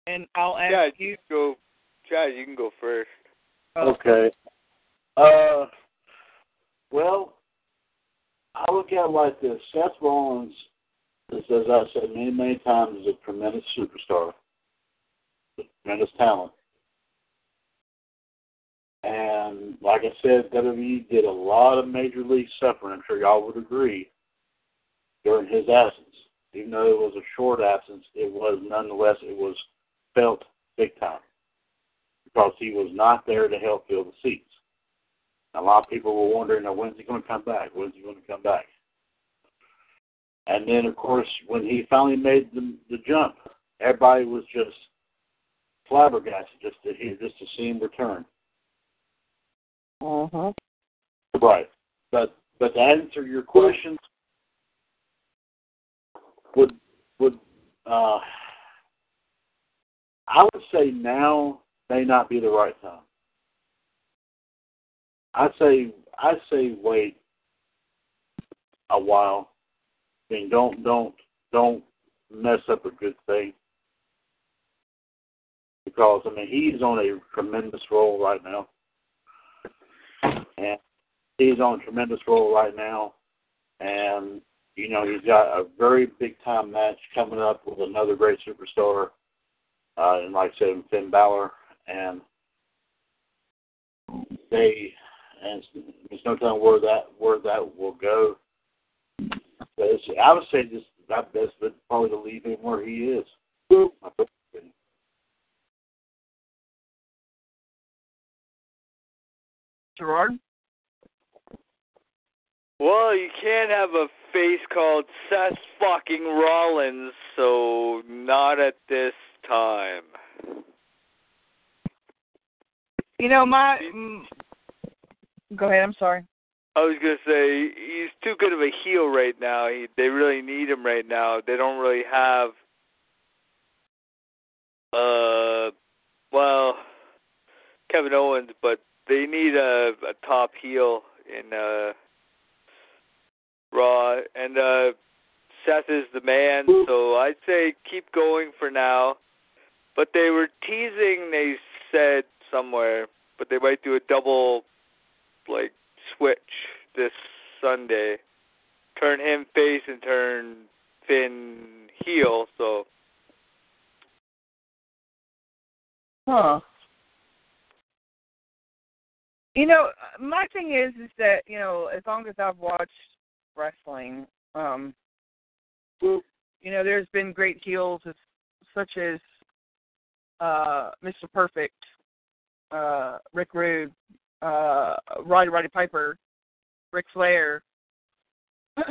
And I'll ask Chad, you. you go. Chad, you can go first. Okay. Uh, well, I look at it like this. Seth Rollins, as I said many, many times, is a tremendous superstar, a tremendous talent. And like I said, WWE did a lot of major league suffering. I'm sure y'all would agree during his absence. Even though it was a short absence, it was nonetheless it was felt big time because he was not there to help fill the seats. A lot of people were wondering, now, when's he going to come back? When's he going to come back? And then, of course, when he finally made the, the jump, everybody was just flabbergasted just to hear, just to see him return. Uh-huh. Right. But but to answer your question, would would uh, I would say now may not be the right time. I say I say wait a while. I mean, don't don't don't mess up a good thing because I mean he's on a tremendous roll right now, and he's on a tremendous roll right now, and you know he's got a very big time match coming up with another great superstar, uh, and like I said, Finn Balor, and they and there's no telling where that where that will go. But it's, I would say just that best, but probably to leave him where he is. My personal opinion. Gerard? Well, you can't have a face called Seth fucking Rollins, so not at this time. You know, my. Mm, go ahead, I'm sorry. I was gonna say he's too good of a heel right now. He, they really need him right now. They don't really have. Uh, well, Kevin Owens, but they need a, a top heel in uh Raw, and uh Seth is the man. So I'd say keep going for now. But they were teasing. They said somewhere, but they might do a double, like switch this Sunday. Turn him face and turn Finn heel. So Huh. You know, my thing is, is that you know, as long as I've watched wrestling, um, you You know, there's been great heels as, such as uh, Mr. Perfect, uh, Rick Rude, uh, Roddy Roddy Piper, Ric Flair. <clears throat>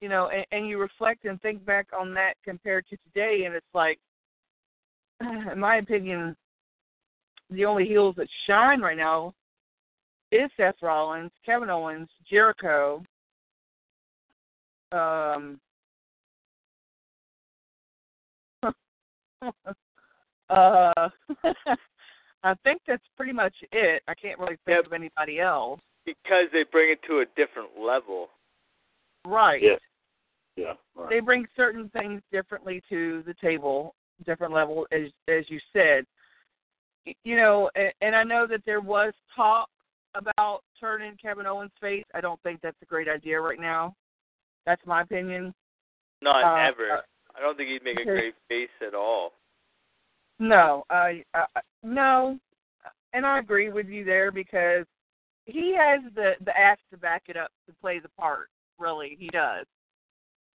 you know, and, and you reflect and think back on that compared to today, and it's like, <clears throat> in my opinion, the only heels that shine right now is Seth Rollins, Kevin Owens, Jericho. Um, <laughs> uh, <laughs> I think that's pretty much it. I can't really think Yep. of anybody else. Because they bring it to a different level. Right. Yeah. Yeah. Right. They bring certain things differently to the table, different level, as as you said. You know, and, and I know that there was talk about turning Kevin Owens face. I don't think that's a great idea right now. That's my opinion. Not Uh, ever. uh, I don't think he'd make a great face at all. No, I, I no, and I agree with you there because he has the the ass to back it up to play the part. Really, he does.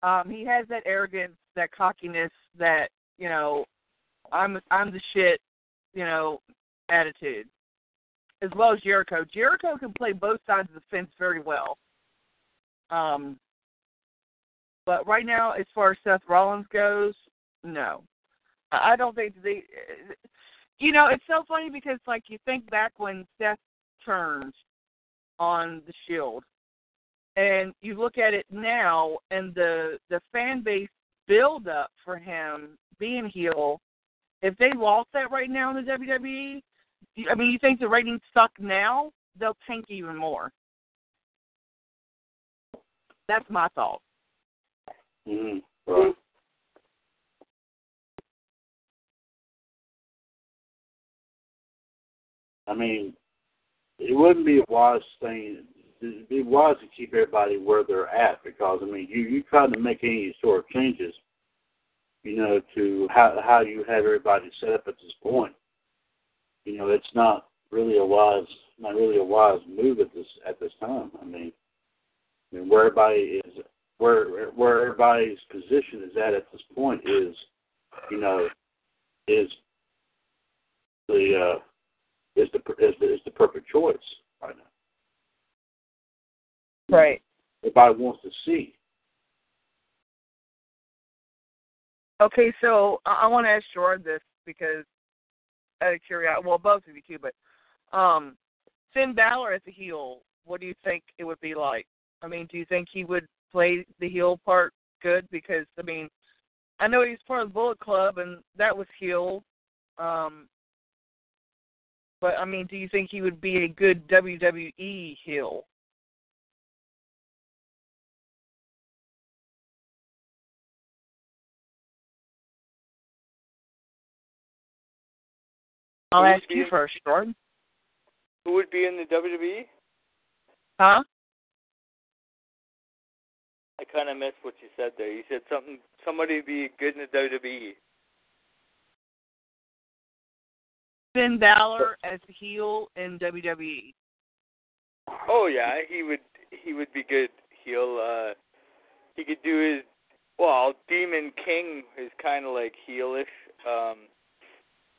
Um, he has that arrogance, that cockiness, that you know, I'm I'm the shit, you know, attitude. As well as Jericho. Jericho can play both sides of the fence very well. Um, but right now, as far as Seth Rollins goes, no. I don't think they. You know, it's so funny because like you think back when Seth turned on the Shield, and you look at it now, and the the fan base build up for him being heel. If they lost that right now in the WWE, I mean, you think the ratings suck now? They'll tank even more. That's my thought. hmm Right. I mean, it wouldn't be a wise thing. It'd be wise to keep everybody where they're at because I mean, you you try to make any sort of changes, you know, to how how you have everybody set up at this point. You know, it's not really a wise, not really a wise move at this at this time. I mean, I mean, where everybody is, where where everybody's position is at at this point is, you know, is the uh, is the is the, is the perfect choice right now. Right. Everybody wants to see. Okay, so I, I want to ask Jordan this because out of curiosity, well, both of you too, but um, Finn Balor as a heel, what do you think it would be like? I mean, do you think he would play the heel part good? Because I mean, I know he's part of the Bullet Club, and that was heel. Um, but I mean, do you think he would be a good WWE heel? I'll ask you in- first, Jordan. Who would be in the WWE? Huh? I kind of missed what you said there. You said something. Somebody be good in the. WWE. Finn Balor as a heel in E. WWE. Oh yeah, he would. He would be good heel. Uh, he could do his. Well, Demon King is kind of like heelish. Um,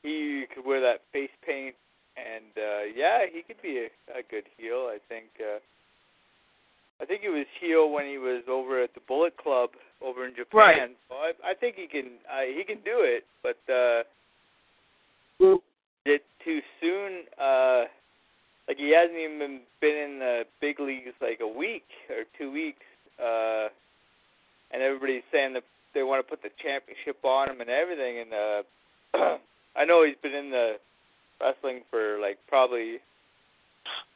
he could wear that face paint, and uh, yeah, he could be a, a good heel. I think. Uh, I think he was heel when he was over at the Bullet Club over in Japan. Right. So I, I think he can. Uh, he can do it, but uh, it too soon. Uh, like he hasn't even been, in the big leagues like a week or two weeks, uh, and everybody's saying that they want to put the championship on him and everything. And uh, <clears throat> I know he's been in the wrestling for like probably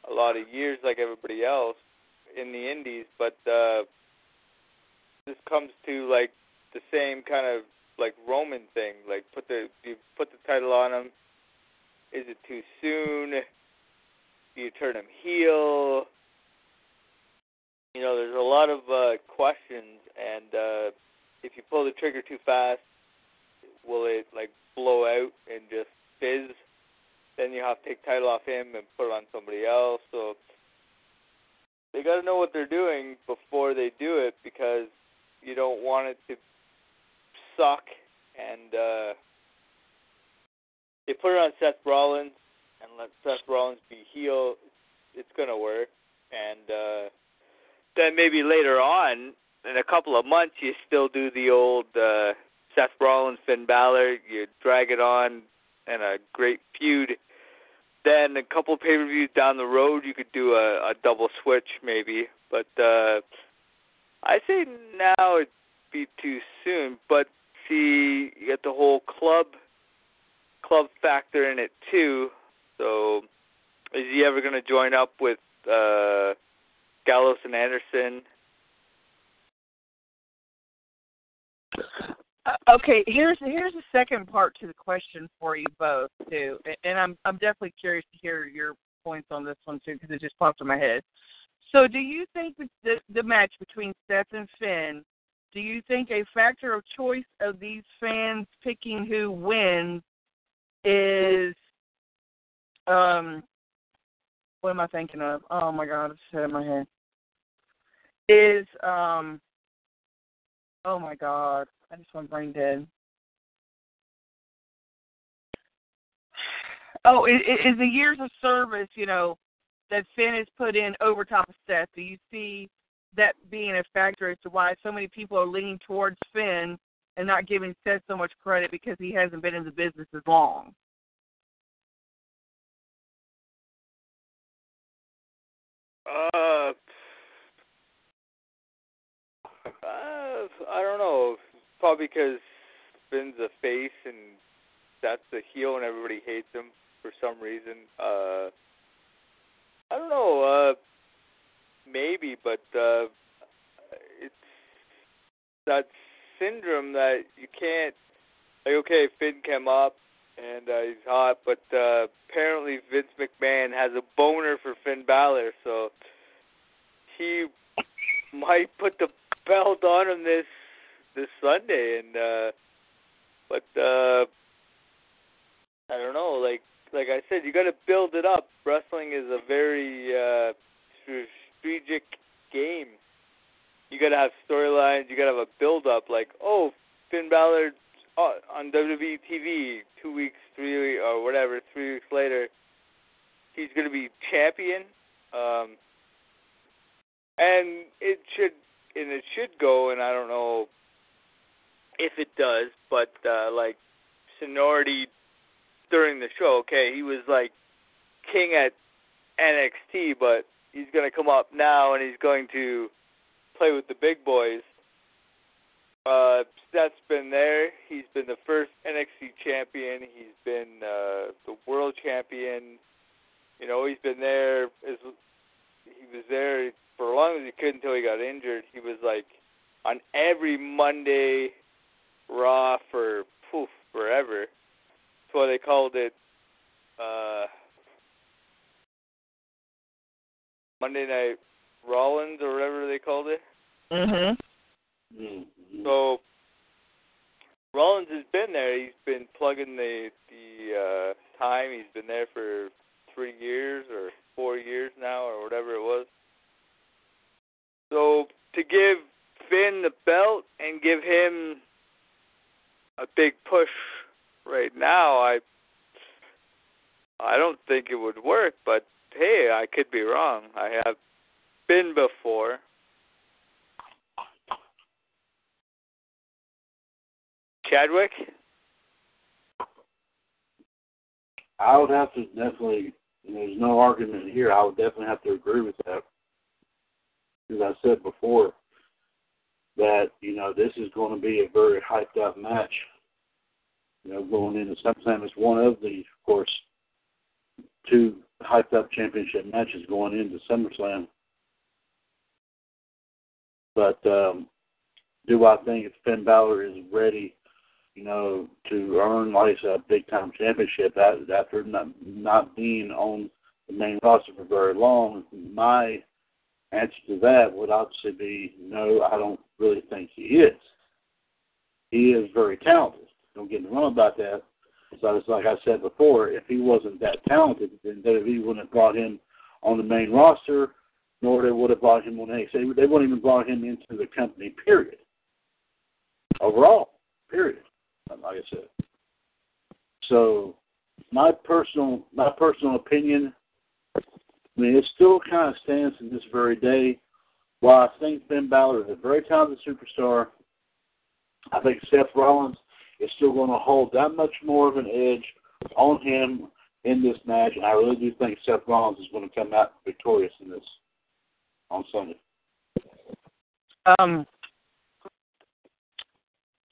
a lot of years, like everybody else in the indies, but uh, this comes to like the same kind of like Roman thing. Like put the you put the title on him. Is it too soon? Do you turn him heel? You know, there's a lot of uh, questions, and uh, if you pull the trigger too fast, will it like blow out and just fizz? Then you have to take title off him and put it on somebody else. So they got to know what they're doing before they do it because you don't want it to suck, and uh, they put it on Seth Rollins and let Seth Rollins be heel, it's gonna work. And uh, then maybe later on, in a couple of months, you still do the old uh, Seth Rollins, Finn Balor. You drag it on in a great feud. Then a couple pay per views down the road, you could do a, a double switch maybe. But uh, I say now it'd be too soon. But see, you get the whole club club factor in it too. So is he ever going to join up with uh, Gallows and Anderson? Uh, okay, here's here's the second part to the question for you both too, and I'm I'm definitely curious to hear your points on this one too because it just popped in my head. So, do you think the the match between Seth and Finn? Do you think a factor of choice of these fans picking who wins is um what am I thinking of? Oh my god, it's in my head. Is um oh my god, I just went brain dead. Oh, is, is the years of service, you know, that Finn has put in over top of Seth? Do you see that being a factor as to why so many people are leaning towards Finn and not giving Seth so much credit because he hasn't been in the business as long? Uh, uh, I don't know. Probably because Finn's a face and that's the heel, and everybody hates him for some reason. Uh, I don't know. Uh, maybe, but uh, it's that syndrome that you can't. Like, okay, Finn came up and uh, he's hot, but uh, apparently Vince McMahon has a boner for Finn Balor, so he might put the belt on him this this Sunday, and uh, but uh, I don't know, like like I said, you got to build it up. Wrestling is a very uh, strategic game. You got to have storylines. You got to have a build up. Like, oh, Finn Balor uh, on WWE TV two weeks, three or whatever, three weeks later, he's going to be champion. Um, and it should and it should go, and I don't know if it does, but uh, like seniority during the show. Okay, he was like king at NXT, but he's going to come up now and he's going to play with the big boys. Uh, Seth's been there. He's been the first NXT champion. He's been uh, the world champion. You know, he's been there. As, he was there for as long as he could until he got injured. He was like on every Monday Raw for poof forever. That's why they called it uh, Monday Night Rollins or whatever they called it. Mhm. So Rollins has been there. He's been plugging the the uh, time. He's been there for three years or four years now or whatever it was. So to give Finn the belt and give him a big push right now, I I don't think it would work, but hey, I could be wrong. I have been before. Chadwick? I would have to definitely. There's no argument here. I would definitely have to agree with that. As I said before, that you know this is going to be a very hyped up match. You know, going into SummerSlam, it's one of the, of course, two hyped up championship matches going into SummerSlam. But um, do I think if Finn Balor is ready you know, to earn like a big time championship after not not being on the main roster for very long. My answer to that would obviously be no. I don't really think he is. He is very talented. Don't get me wrong about that. So it's like I said before, if he wasn't that talented, then WWE wouldn't have brought him on the main roster, nor they would have brought him on NXT. They wouldn't even brought him into the company. Period. Overall. Period. Like I said. So, my personal my personal opinion. I mean, it still kind of stands to this very day. While I think Finn Balor is a very talented superstar, I think Seth Rollins is still going to hold that much more of an edge on him in this match, and I really do think Seth Rollins is going to come out victorious in this on Sunday. Um,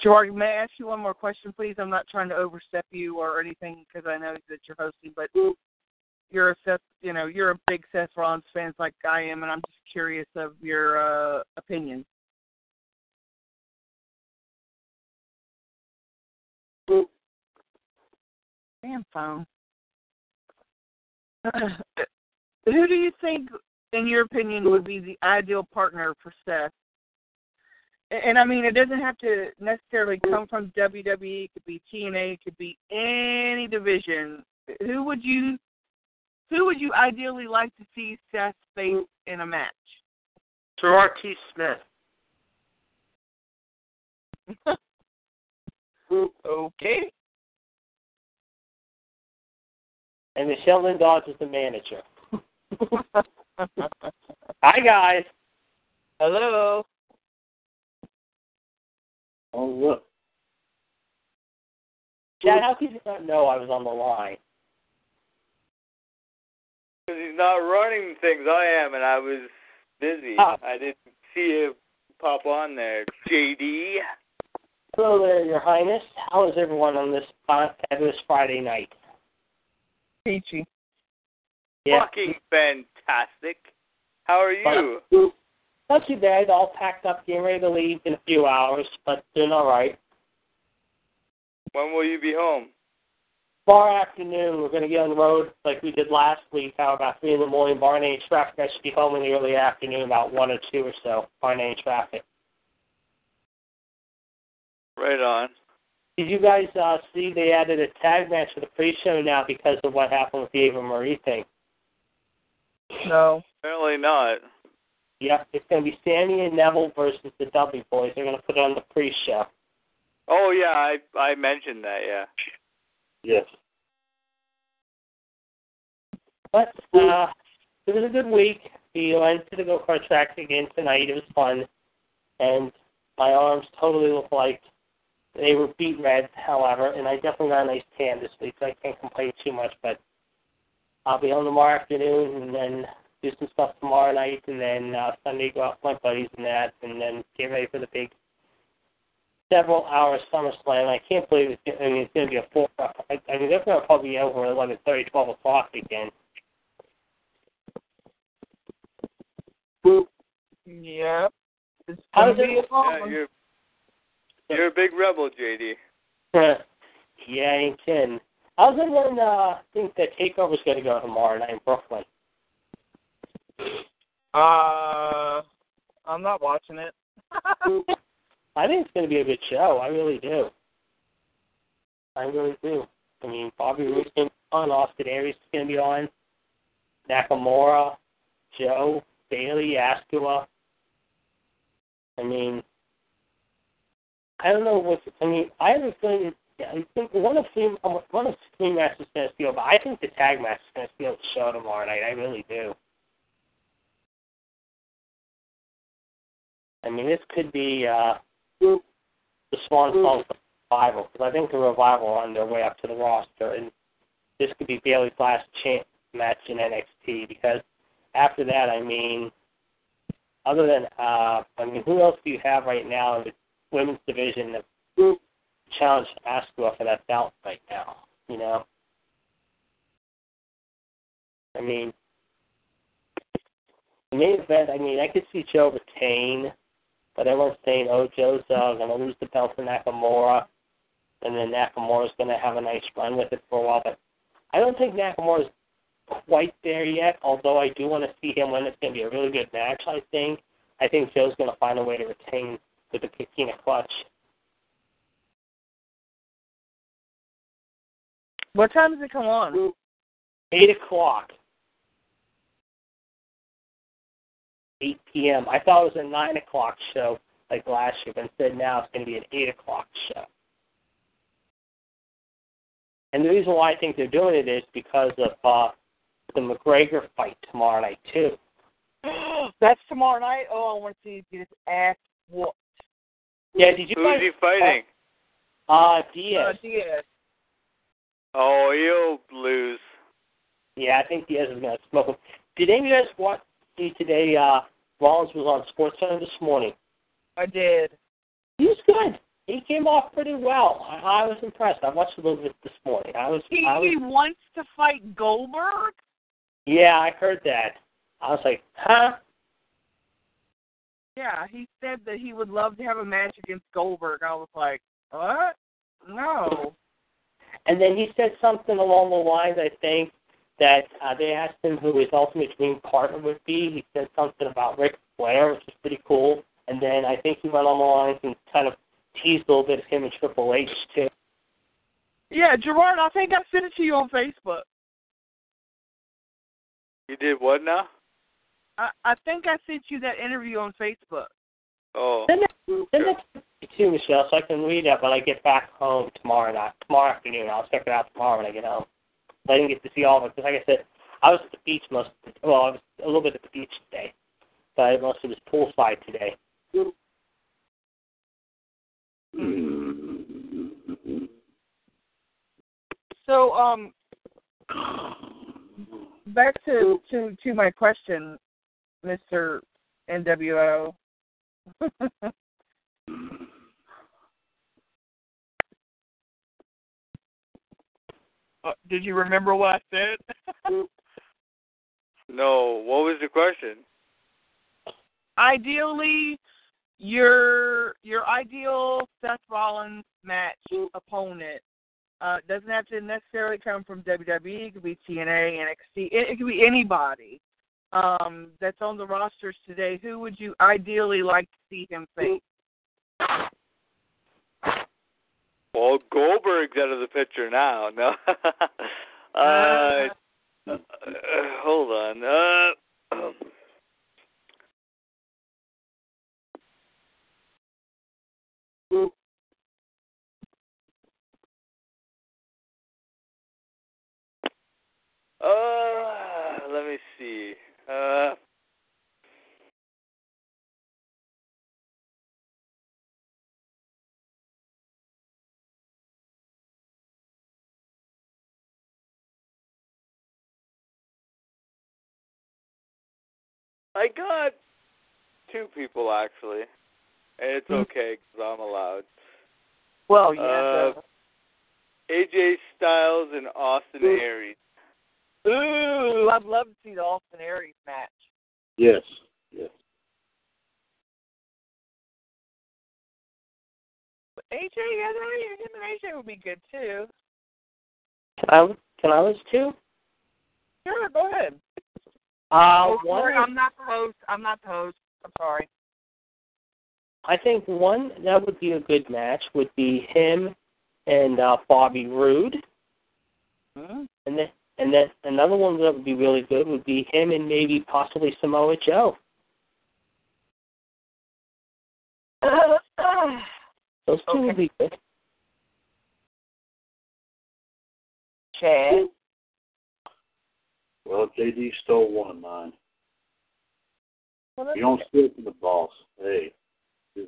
George, may I ask you one more question, please? I'm not trying to overstep you or anything because I know that you're hosting, but you're a Seth, you know, you're a big Seth Rollins fan like I am, and I'm just curious of your uh, opinion. Damn phone. <clears throat> who do you think, in your opinion, would be the ideal partner for Seth? And I mean, it doesn't have to necessarily come from WWE. It could be TNA. It could be any division. Who would you, who would you ideally like to see Seth face in a match? Gerard T. Smith. <laughs> okay. And Michelle Lindog is the manager. <laughs> Hi, guys. Hello. Oh, look. Chad, how could you not know I was on the line? Because he's not running things. I am, and I was busy. Ah. I didn't see you pop on there. JD. Hello there, Your Highness. How is everyone on this uh, fabulous Friday night? Peachy. Yeah. Fucking fantastic. How are you? Not too bad. All packed up, getting ready to leave in a few hours, but doing all right. When will you be home? Tomorrow afternoon, we're going to get on the road like we did last week. How about three in the morning, barring any traffic? I should be home in the early afternoon, about one or two or so, barring any traffic. Right on. Did you guys uh, see they added a tag match for the pre-show now because of what happened with the Eva Marie thing? No. Apparently not. Yep, it's going to be Sami and Neville versus the Dudley Boyz. They're going to put it on the pre-show. Oh yeah, I I mentioned that. Yeah. Yes. But uh, it was a good week. We went to the go-kart track again tonight. It was fun, and my arms totally look like they were beat red. However, and I definitely got a nice tan this week, so I can't complain too much. But I'll be home tomorrow afternoon, and then do some stuff tomorrow night, and then uh, Sunday go out with my buddies and that, and then get ready for the big several hour SummerSlam. I can't believe it's, I mean, it's going to be a four. I, I mean, they're going to probably be over eleven thirty, twelve o'clock again. Yep. It's How gonna does be it- a Yeah, you're you're a big rebel, JD. <laughs> yeah, I ain't kidding. How's everyone uh, think that Takeover's going to go tomorrow night in Brooklyn? Uh, I'm not watching it. <laughs> I think it's going to be a good show. I really do. I really do. I mean, Bobby Roode's going to be on, Austin Aries is going to be on, Nakamura, Joe, Bayley, Asuka. I mean, I don't know what's. I mean, I have a feeling. I think one of the one of three matches is going to steal, but I think the tag match is going to steal the show tomorrow night. I really do. I mean, this could be uh, the swan song for revival because I think the revival are on their way up to the roster, and this could be Bayley's last chance match in NXT because after that, I mean, other than uh, I mean, who else do you have right now in the women's division that challenge Asuka for that belt right now? You know, I mean, the main event. I mean, I could see Joe retain, but everyone's saying, "Oh, Joe's uh, going to lose the belt to Nakamura." And then Nakamura's going to have a nice run with it for a while, but I don't think Nakamura's quite there yet, although I do want to see him win. It's going to be a really good match, I think. I think Joe's going to find a way to retain with the Coquina clutch. What time does it come on? 8 o'clock. 8 p.m. I thought it was a 9 o'clock show like last year, but instead now it's going to be an 8 o'clock show. And the reason why I think they're doing it is because of uh, the McGregor fight tomorrow night too. <gasps> That's tomorrow night. Oh, I want to see if his ass whooped. Yeah, did you Who's guys? he fighting? Uh, Uh, Diaz. Diaz. Oh, he'll lose. Yeah, I think Diaz is gonna smoke him. Did any of you guys watch see today? Uh, Rollins was on SportsCenter this morning. I did. He was good. He came off pretty well. I, I was impressed. I watched a little bit this morning. I was. He I was he wants to fight Goldberg. yeah, I heard that. I was like, huh? Yeah, he said that he would love to have a match against Goldberg. I was like, what? No. And then he said something along the lines, I think, that uh, they asked him who his ultimate dream partner would be. He said something about Ric Flair, which is pretty cool. And then I think he went on the lines and kind of teased a little bit of him and Triple H too. Yeah, Gerard, I think I sent it to you on Facebook. You did what now? I, I think I sent you that interview on Facebook. Oh. Send it, send it to me too, Michelle, so I can read it when I get back home tomorrow night, tomorrow afternoon. I'll check it out tomorrow when I get home. I didn't get to see all of it because, like I said, I was at the beach most. Well, I was a little bit at the beach today, but most of it was poolside today. So, um, back to to to my question, Mister NWO. <laughs> did you remember what I said? <laughs> No. What was the question? Ideally, your your ideal Seth Rollins match opponent uh, doesn't have to necessarily come from WWE. It could be TNA, NXT. It, it could be anybody um, that's on the rosters today. Who would you ideally like to see him face? Well, Goldberg's out of the picture now. No. <laughs> uh, uh, hold on. Uh, uh, let me see. Uh, I got two people actually, and it's okay because I'm allowed. Well, yeah. Uh, AJ Styles and Austin Aries. Ooh, I'd love to see the Austin Aries match. Yes. Yes. AJ, yeah, there- him and AJ would be good too. Can I? Can I list two? Sure, go ahead. Uh, Oh, one. I'm not the host. I'm not the host. I'm sorry. I think one that would be a good match would be him and uh, Bobby Roode, Hmm? and then and then another one that would be really good would be him and maybe possibly Samoa Joe. <coughs> Those two would be good. Chad. Well, JD stole one of mine. Well, You don't steal from the boss. Hey. <laughs>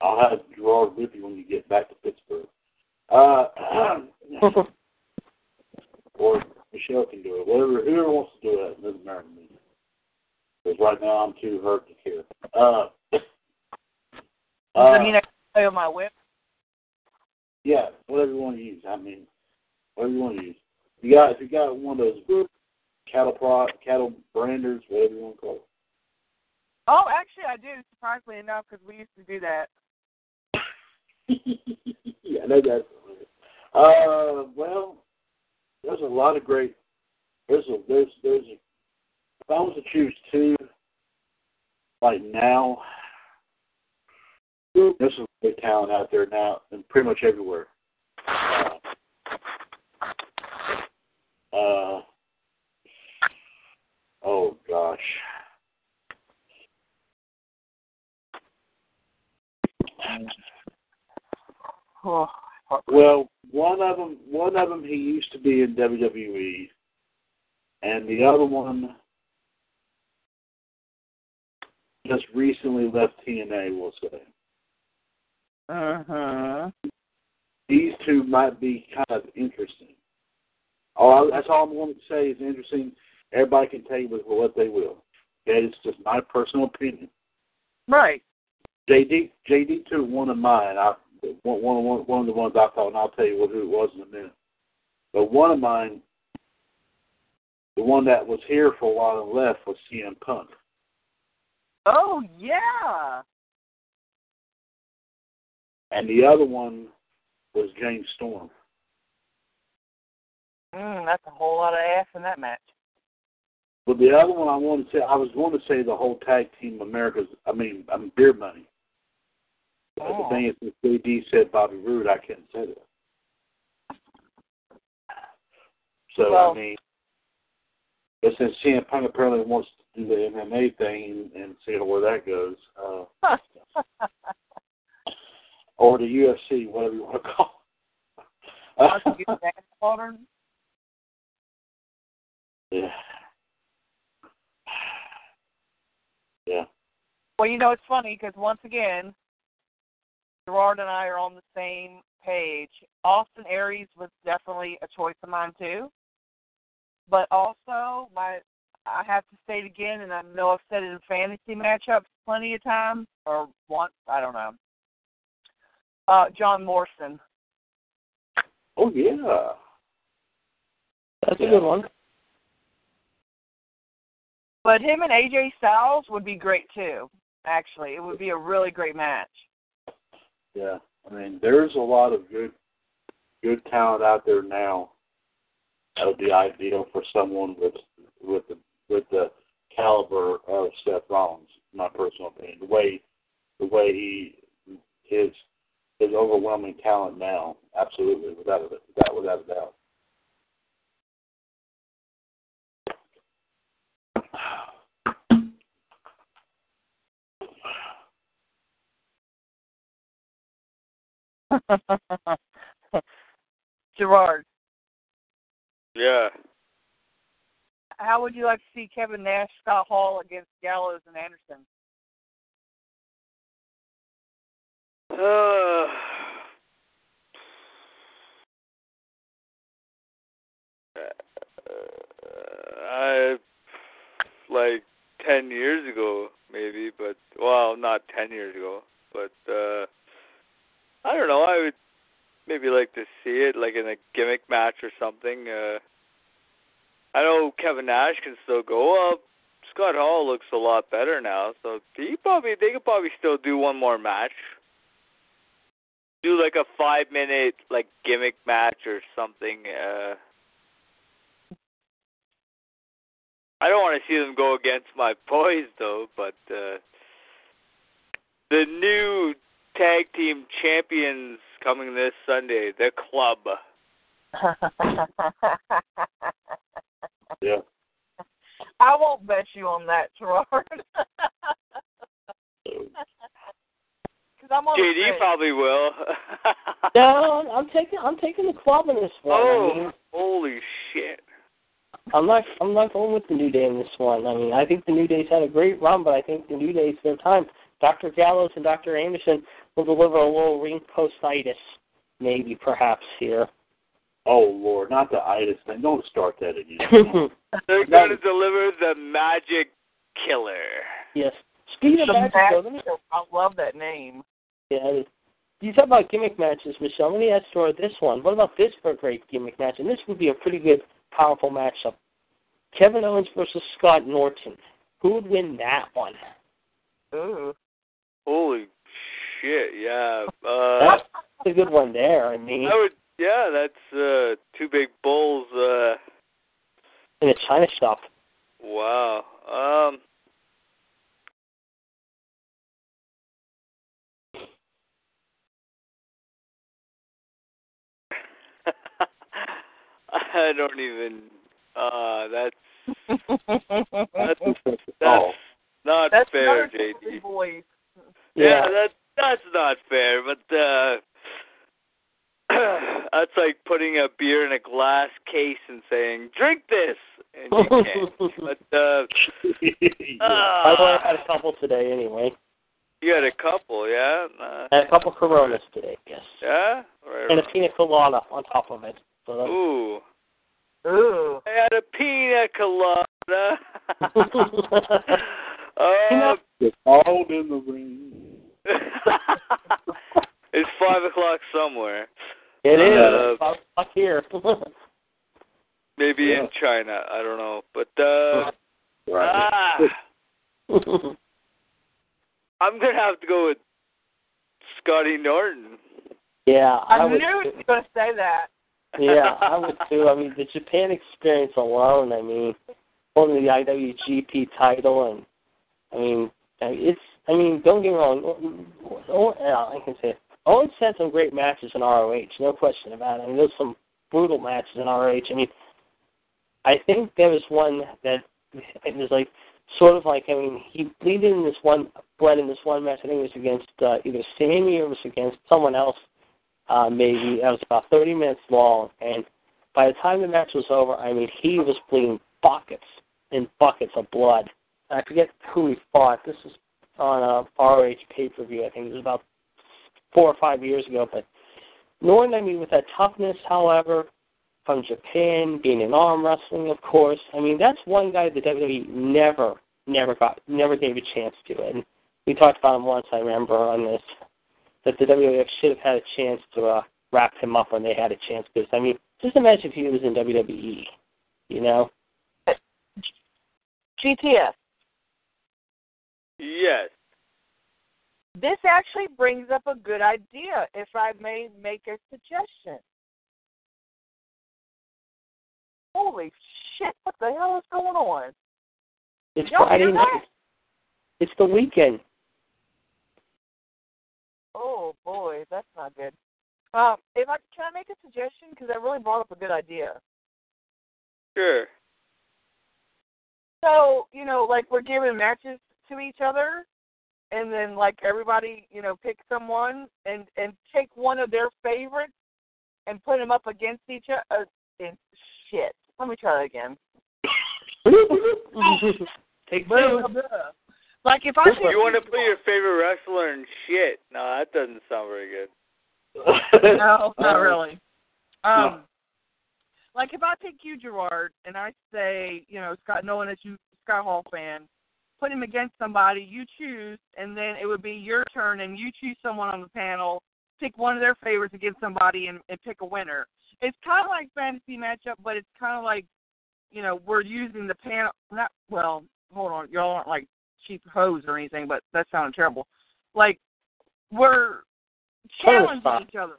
I'll have Gerard with you when you get back to Pittsburgh. Uh, <clears throat> or Michelle can do it. Whatever, whoever wants to do it, it doesn't matter to me. Because right now I'm too hurt to care. Uh, Does uh, that mean I can play on my whip? Yeah, whatever you want to use. I mean, whatever you want to use. You got if you got one of those cattle pro cattle branders, whatever you want to call it. Oh, actually, I do. Surprisingly enough, because we used to do that. <laughs> yeah, no, that's uh, well, there's a lot of great. There's a there's there's a. If I was to choose two, like now, there's some great talent out there now, and pretty much everywhere. Uh, uh oh gosh. Oh, Well, one of them, one of them, he used to be in WWE, and the other one just recently left TNA. We'll say uh-huh. these two might be kind of interesting. All that's all I'm going to say is interesting. Everybody can take with what they will. Okay, it's just my personal opinion. Right. JD JD two one of mine. I one one one one of the ones I thought, and I'll tell you what who it was in a minute. But one of mine, the one that was here for a while and left was CM Punk. Oh yeah. And the other one was James Storm. Mm, that's a whole lot of ass in that match. But the other one I wanted to say, I was going to say the whole tag team America's, I mean, I mean beer money. But Oh. the thing is, if JD said Bobby Roode, I couldn't say that. So Well- I mean, but since CM Punk apparently wants to do the MMA thing and, and see where that goes, uh, <laughs> or the UFC, whatever you want to <laughs> call. It. yeah. Yeah. Well, you know, it's funny because once again, Gerard and I are on the same page. Austin Aries was definitely a choice of mine too. But also, my I have to say it again, and I know I've said it in fantasy matchups plenty of times, or once, I don't know. Uh, John Morrison. Oh yeah. That's Yeah. a good one. But him and AJ Styles would be great too. Actually, it would be a really great match. Yeah, I mean, there's a lot of good, good talent out there now. That would be ideal for someone with with the with the caliber of Seth Rollins. in My personal opinion, the way the way he his his overwhelming talent now, absolutely, without a without without a doubt. <laughs> Gerard, Yeah. how would you like to see Kevin Nash, Scott Hall against Gallows and Anderson? Uh, I like ten years ago, maybe, but well, not ten years ago, but uh I don't know. I would maybe like to see it like in a gimmick match or something. Uh I know Kevin Nash can still go up. Scott Hall looks a lot better now, so he probably they could probably still do one more match do like a five minute like gimmick match or something. Uh I don't want to see them go against my <laughs> boys though, but uh the new tag team champions coming this Sunday, the club. <laughs> Yeah. I won't bet you on that, Gerard. Because I'm on the JD fence. probably will. <laughs> <laughs> No, I'm taking I'm taking the club in this one. I oh, mean, holy shit. I'm not I'm not going with the New Day in this one. I mean, I think the New Day's had a great run, but I think the New Day's their time. Dr. Gallows and Dr. Anderson will deliver a little ring postitis, maybe perhaps here. Oh Lord, not the itis thing. Don't start that again. <laughs> They're That going to deliver the magic killer. yes. Speaking of The magic, though, let me, I love that name. Yeah, you talk about gimmick matches, Michelle. Let me ask you this one. What about this for a great gimmick match? And this would be a pretty good, powerful matchup. Kevin Owens versus Scott Norton. Who would win that one? Ooh. Holy shit, yeah. Uh That's a good one there. I mean, I would yeah, that's uh two big bulls, uh in a China shop. wow. Um <laughs> I don't even uh that's that's that's Oh, <laughs> not That's fair, another JD. voice. Yeah, that that's not fair, but uh <clears throat> That's like putting a beer in a glass case and saying, "Drink this," and you can't. <laughs> but uh, I uh, had a couple today anyway. you had a couple, yeah, uh, I had a couple Coronas today, yes. yeah, right. And a right. pina colada on top of it. So that- Ooh, Ooh. I had a pina colada. <laughs> You uh, It's all in the ring. <laughs> it's five o'clock somewhere. It is. Uh, About fuck here. <laughs> Maybe Yeah. in China. I don't know. But uh ah, I'm gonna have to go with Scotty Norton. yeah, I, I, would. knew you were going to say that. Yeah, <laughs> I would too. I mean, the Japan experience alone. I mean, holding the IWGP title, and I mean, it's. I mean, don't get me wrong. Oh, I can say it. Owens had some great matches in ROH, no question about it. I mean, there's some brutal matches in ROH. I mean, I think there was one that it was like sort of like I mean, he bled in this one, bled in this one match. I think it was against uh, either Sammy or it was against someone else uh, maybe. That was about 30 minutes long, and by the time the match was over, I mean, he was bleeding buckets and buckets of blood. I forget who he fought. This was on a ROH pay-per-view. I think it was about four or five years ago. But Norton, I mean, with that toughness, however, from Japan, being in arm wrestling, of course. I mean, that's one guy that WWE never, never got, never gave a chance to. And we talked about him once, I remember, on this that the WWF should have had a chance to uh, wrap him up when they had a chance. Because I mean, just imagine if he was in WWE, you know? GTS. Yes. This actually brings up a good idea, if I may make a suggestion. Holy shit, what the hell is going on? It's Y'all Friday night. It's the weekend. Oh boy, that's not good. Um, if I can I make a suggestion because that really brought up a good idea. Sure. So you know, like we're giving matches to each other, and then like everybody, you know, pick someone and and take one of their favorites and put them up against each other. Uh, and shit. Let me try that again. <laughs> Take two. <laughs> Like if I You pick want to put your favorite wrestler in shit? No, that doesn't sound very good. <laughs> no, not really. no. Um, like if I pick you, Gerard, and I say, you know, Scott, knowing that you Scott Hall fan, put him against somebody, you choose, and then it would be your turn, and you choose someone on the panel, pick one of their favorites against somebody, and, and pick a winner. It's kind of like fantasy matchup, but it's kind of like, you know, we're using the panel. Not well. Hold on, y'all aren't like cheap hoes or anything, but that sounded terrible. Like we're challenging stop. each other.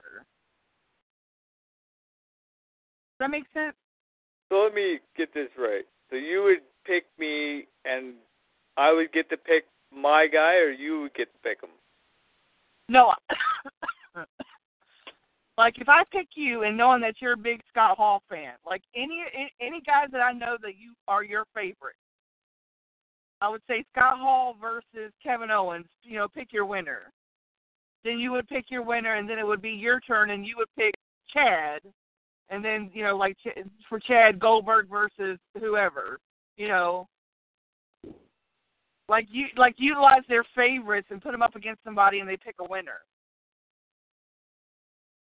Does that make sense? So let me get this right. So you would pick me, and I would get to pick my guy, or you would get to pick him. No. <laughs> like if I pick you and knowing that you're a big Scott Hall fan, like any any guys that I know that you are your favorite, I would say Scott Hall versus Kevin Owens. You know, pick your winner. Then you would pick your winner, and then it would be your turn, and you would pick Chad, and then you know, like for Chad Goldberg versus whoever. You know, like you like utilize their favorites and put them up against somebody, and they pick a winner.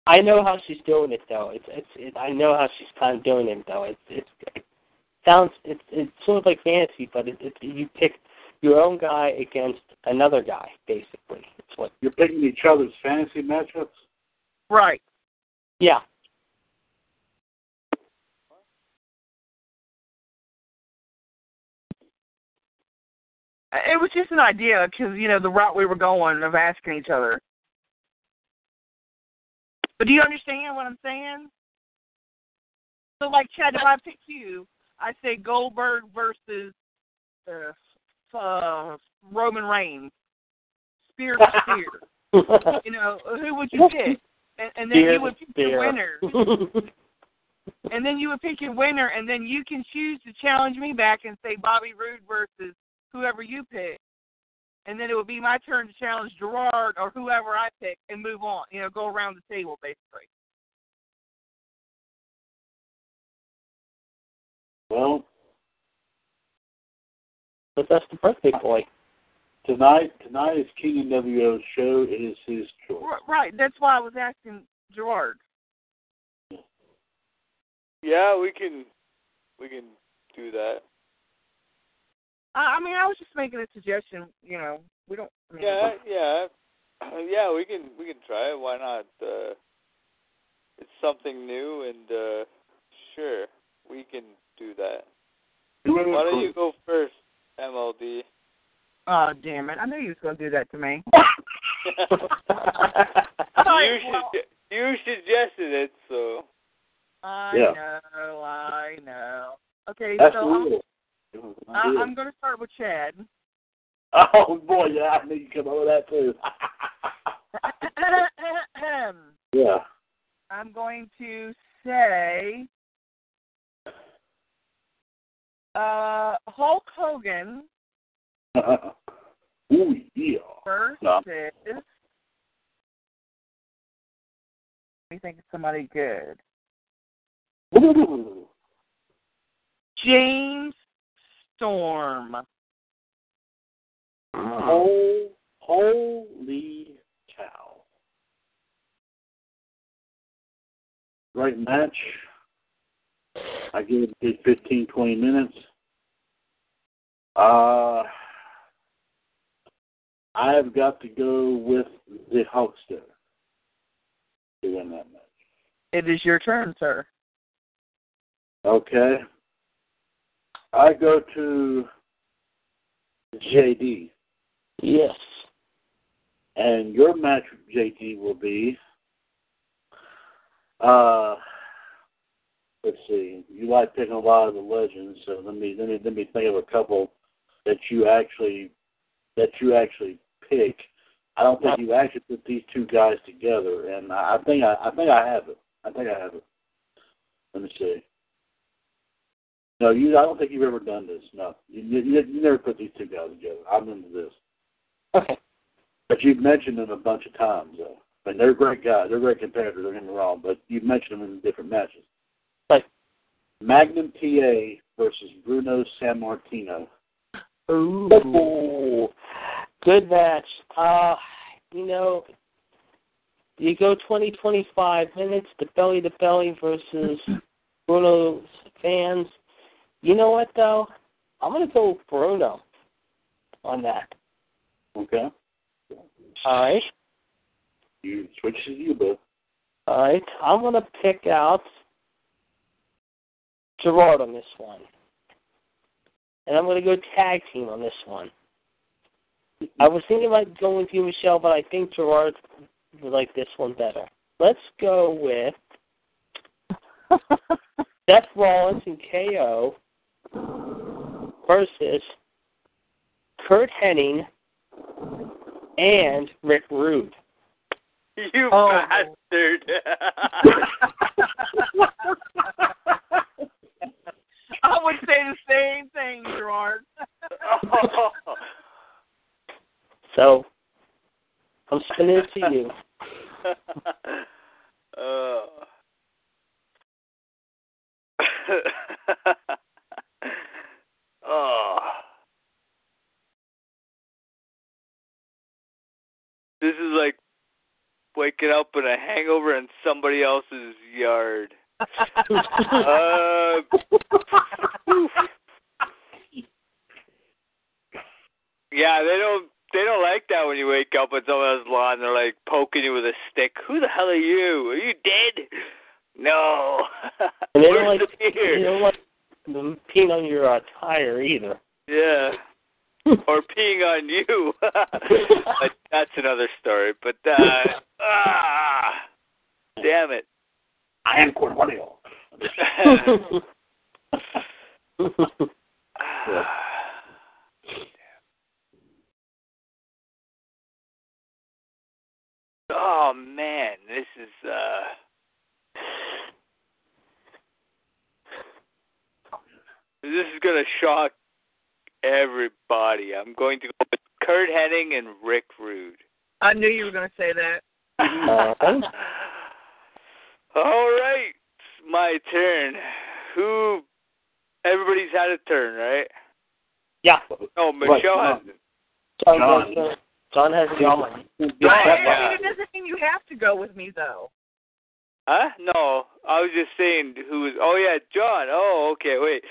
I know how she's doing it though. It's it's it, I know how she's kind of doing it though. It's it's it sounds it's it's sort of like fantasy, but it, it you pick your own guy against another guy basically. It's what You're picking each other's fantasy matchups. Right. yeah. It was just an idea because you know the route we were going of asking each other. But do you understand what I'm saying? So, like Chad, if I pick you, I say Goldberg versus uh, uh, Roman Reigns, spear to <laughs> spear. you know, who would you pick? And, and then you would pick your winner. <laughs> and then you would pick your winner, and then you can choose to challenge me back and say Bobby Roode versus whoever you pick. And then it would be my turn to challenge Gerard or whoever I pick and move on. You know, go around the table basically. Well, but that's the birthday boy. tonight tonight is King NWO's show. It is his choice. Right. That's why I was asking Gerard. Yeah, we can we can do that. I, I mean, I was just making a suggestion. You know, we don't. I mean, Yeah, yeah, <clears throat> yeah. We can we can try it. Why not? Uh, it's something new, and uh, sure, we can do that. Why don't you go first, MLD? Oh, damn it! I knew you was gonna do that to me. <laughs> you Alright, should well- you suggested it, so I Yeah. know, I know. Okay, That's so I'm. I, I'm going to start with Chad. Oh boy, yeah, I knew you'd come up with that too. <laughs> yeah. I'm going to say uh, Hulk Hogan <laughs> Ooh yeah. versus. No. Let me think of somebody good. Ooh. James Storm. Oh, holy cow. Great match. I give it a good 15, 20 minutes. Uh, I have got to go with the Hulkster to win that match. It is your turn, sir. Okay. I go to JD. yes. And your match JD, will be uh let's see. You like picking a lot of the legends, so let me let me let me think of a couple that you actually that you actually pick. I don't think you actually put these two guys together and I, I think I, I think I have it. I think I have it. Let me see. No, you. I don't think you've ever done this. No, you, you, you never put these two guys together. I'm into this. Okay. But you've mentioned them a bunch of times, though. I mean, they're great guys. They're great competitors. Don't get me wrong, but you've mentioned them in different matches. Right. Magnum T.A. versus Bruno Sammartino. Ooh. Good match. Uh, you know, you go 20, 25 minutes, the belly to belly versus <laughs> Bruno's fans. You know what, though? I'm going to go with Bruno on that. Okay. All right. You switch to you, bud. All right. I'm going to pick out Gerard on this one. And I'm going to go tag team on this one. I was thinking about going with you, Michelle, but I think Gerard would like this one better. Let's go with <laughs> Seth Rollins and KO versus Curt Hennig and Rick Rude. you Oh. bastard. <laughs> <laughs> I would say the same thing, Gerard. <laughs> So I'm spinning it to you. <laughs> uh. <laughs> oh. This is like waking up in a hangover in somebody else's yard. Uh, <laughs> yeah, they don't they don't like that when you wake up on someone else's lawn. They're like poking you with a stick. Who the hell are you? Are you dead? No. <laughs> And they don't like the they don't like them peeing on your uh, tire either. Yeah. <laughs> or peeing on you. but that's another story. But uh ah damn it. I am Cornelio. <laughs> oh man, this is uh This is gonna shock everybody. I'm going to go with Curt Hennig and Rick Rude. I knew you were going to say that. <laughs> Uh, All right, it's my turn. Who everybody's had a turn, right? Yeah. Oh, Michelle Right, hasn't. John, John. John, John hasn't gone. Yeah. that I mean, it doesn't mean you have to go with me though. Huh? No, I was just saying who was. Oh yeah, John. Oh, okay. Wait.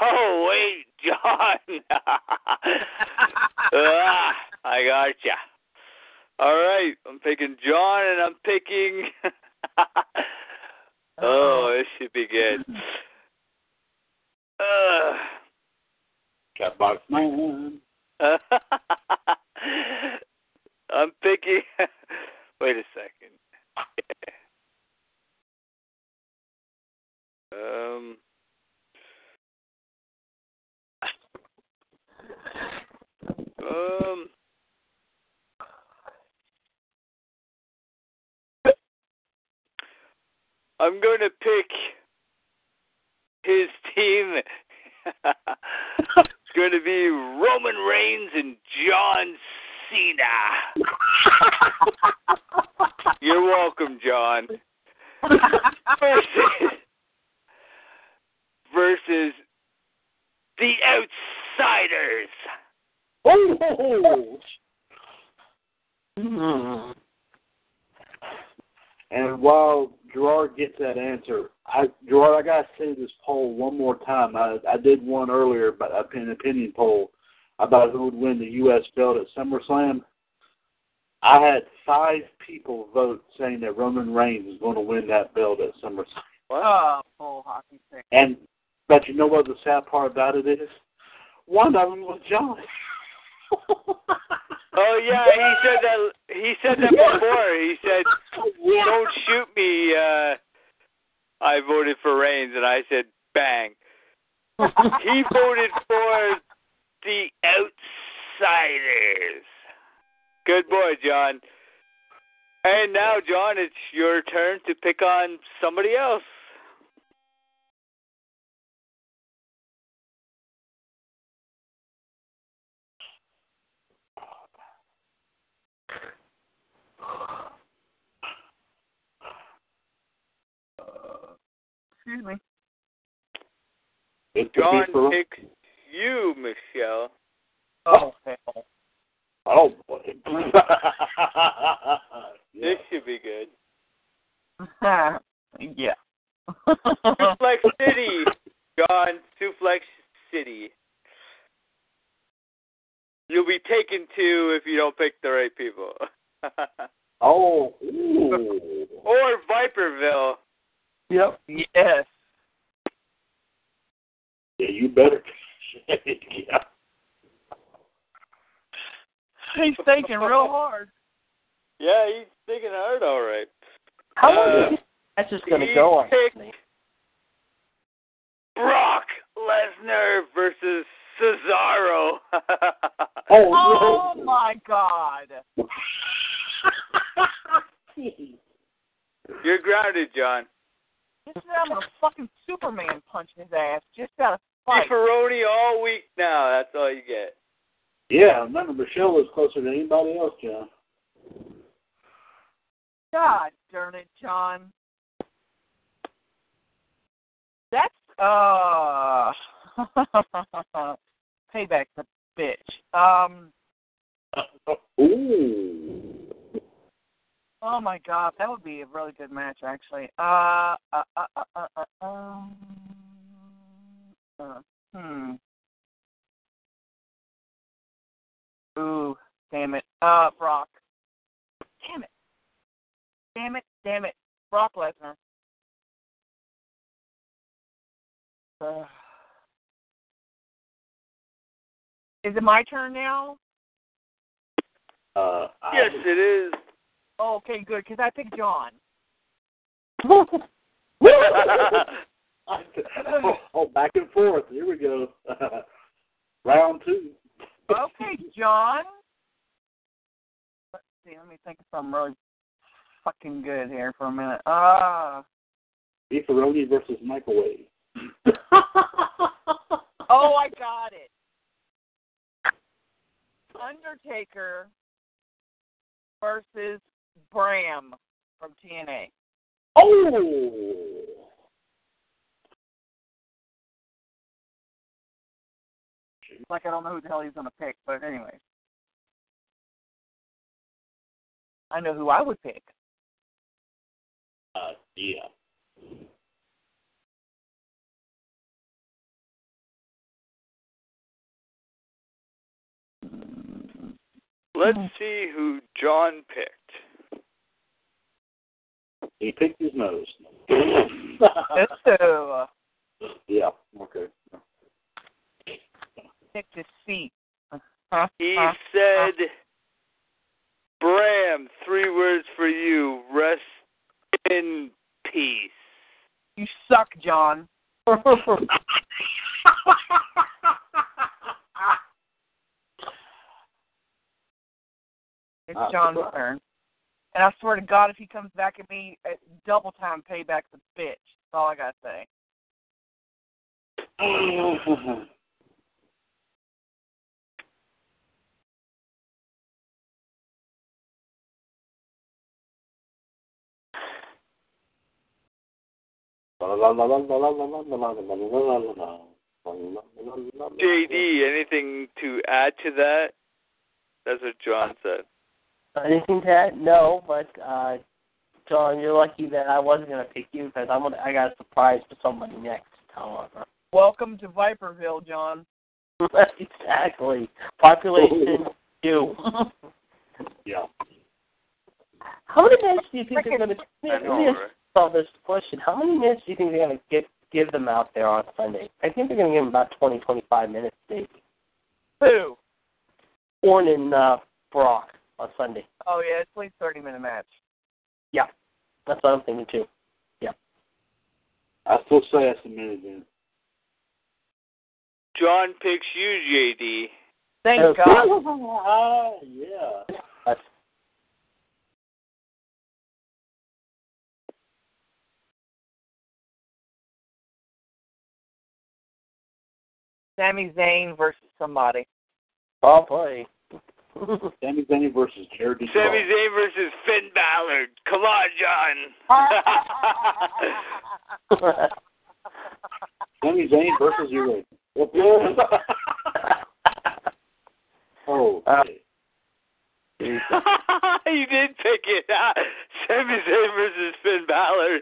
Oh wait, <laughs> John. <laughs> ah, I gotcha. All right, I'm picking John, and I'm picking. <laughs> oh, this should be good. <laughs> Uh, Catbox man. <laughs> I'm picking. <laughs> Wait a second. Um. I'm going to pick his team. <laughs> it's going to be Roman Reigns and John Cena. You're welcome, John. Versus, versus the Outsiders. Oh! Hmm. And while Gerard gets that answer, I Gerard, I gotta say this poll one more time. I I did one earlier, but an opinion poll about who would win the U.S. belt at SummerSlam. I had five people vote saying that Roman Reigns is going to win that belt at SummerSlam. Oh, full hockey stick. And but you know what the sad part about it is? One of them was John. <laughs> Oh yeah, he said that. He said that before. He said, "Don't shoot me." Uh, I voted for Reigns, and I said, "Bang." <laughs> he voted for the Outsiders. Good boy, John. And now, John, it's your turn to pick on somebody else. Excuse me. It could John be picks you, Michelle. Oh, <laughs> hell. oh <laughs> boy. This should be good. <laughs> yeah. Suplex City, John. Suplex City. You'll be taken to if you don't pick the right people. oh, ooh. or Viperville. Yep. yes. Yeah, you better. <laughs> yeah. He's thinking real hard. Yeah, he's thinking hard, all right. How long Uh, is this match just going to go on? Brock Lesnar versus Cesaro. <laughs> Oh my God! You're grounded, John. This is I'm gonna fucking Superman punch his ass just out of Beef spite. Ferroni all week now. That's all you get. yeah, remember Michelle was closer than anybody else, John. God darn it, John. That's uh <laughs> payback's a bitch. Um <laughs> Ooh. Oh my god, that would be a really good match actually. Uh uh uh uh uh, uh, um, uh hmm. Ooh, damn it. Uh Brock. Damn it. Damn it, damn it. Brock Lesnar. Uh, is it my turn now? Uh, Yes, it is. Oh, okay, good, because I picked John. <laughs> Oh, back and forth. Here we go. <laughs> Round two. Okay, John. Let's see, let me think of something really fucking good here for a minute. Ah. Beefaroni versus microwave. <laughs> oh, I got it. Undertaker versus Bram from TNA. Oh. Like I don't know who the hell he's going to pick, but anyway. I know who I would pick. Uh, yeah. Let's see who John picked. He picked his nose. So, yeah. Okay. picked his feet. He said, Bram, three words for you. Rest in peace. You suck, John. <laughs> It's John's turn. And I swear to God, if he comes back at me, at double time payback's a bitch. That's all I gotta say. JD, anything to add to that? That's what John said. Anything to add? No, but uh, John, you're lucky that I wasn't going to pick you because I'm gonna, I got a surprise for somebody next. However, Welcome to Viperville, John. <laughs> exactly. Population two. <laughs> yeah. How many minutes do you think they're going to? I Let me ask right? this question. How many minutes do you think they're going to give give them out there on Sunday? I think they're going to give them about twenty twenty five minutes, Dave. Who? Orton and uh, Brock on Sunday. Oh yeah, it's at least thirty minute match. Yeah, that's what I'm thinking too. Yeah. I still say that's a minute in. John picks you, JD. Thank Okay. God. Ah, <laughs> yeah. That's Sami Zayn versus somebody. oh boy. <laughs> Sami Zayn versus Jared Sami Zayn. Zayn versus Finn Balor. Come on, John. <laughs> Sami Zayn versus you. <laughs> oh. Uh, you did pick it. Sami Zayn versus Finn Balor.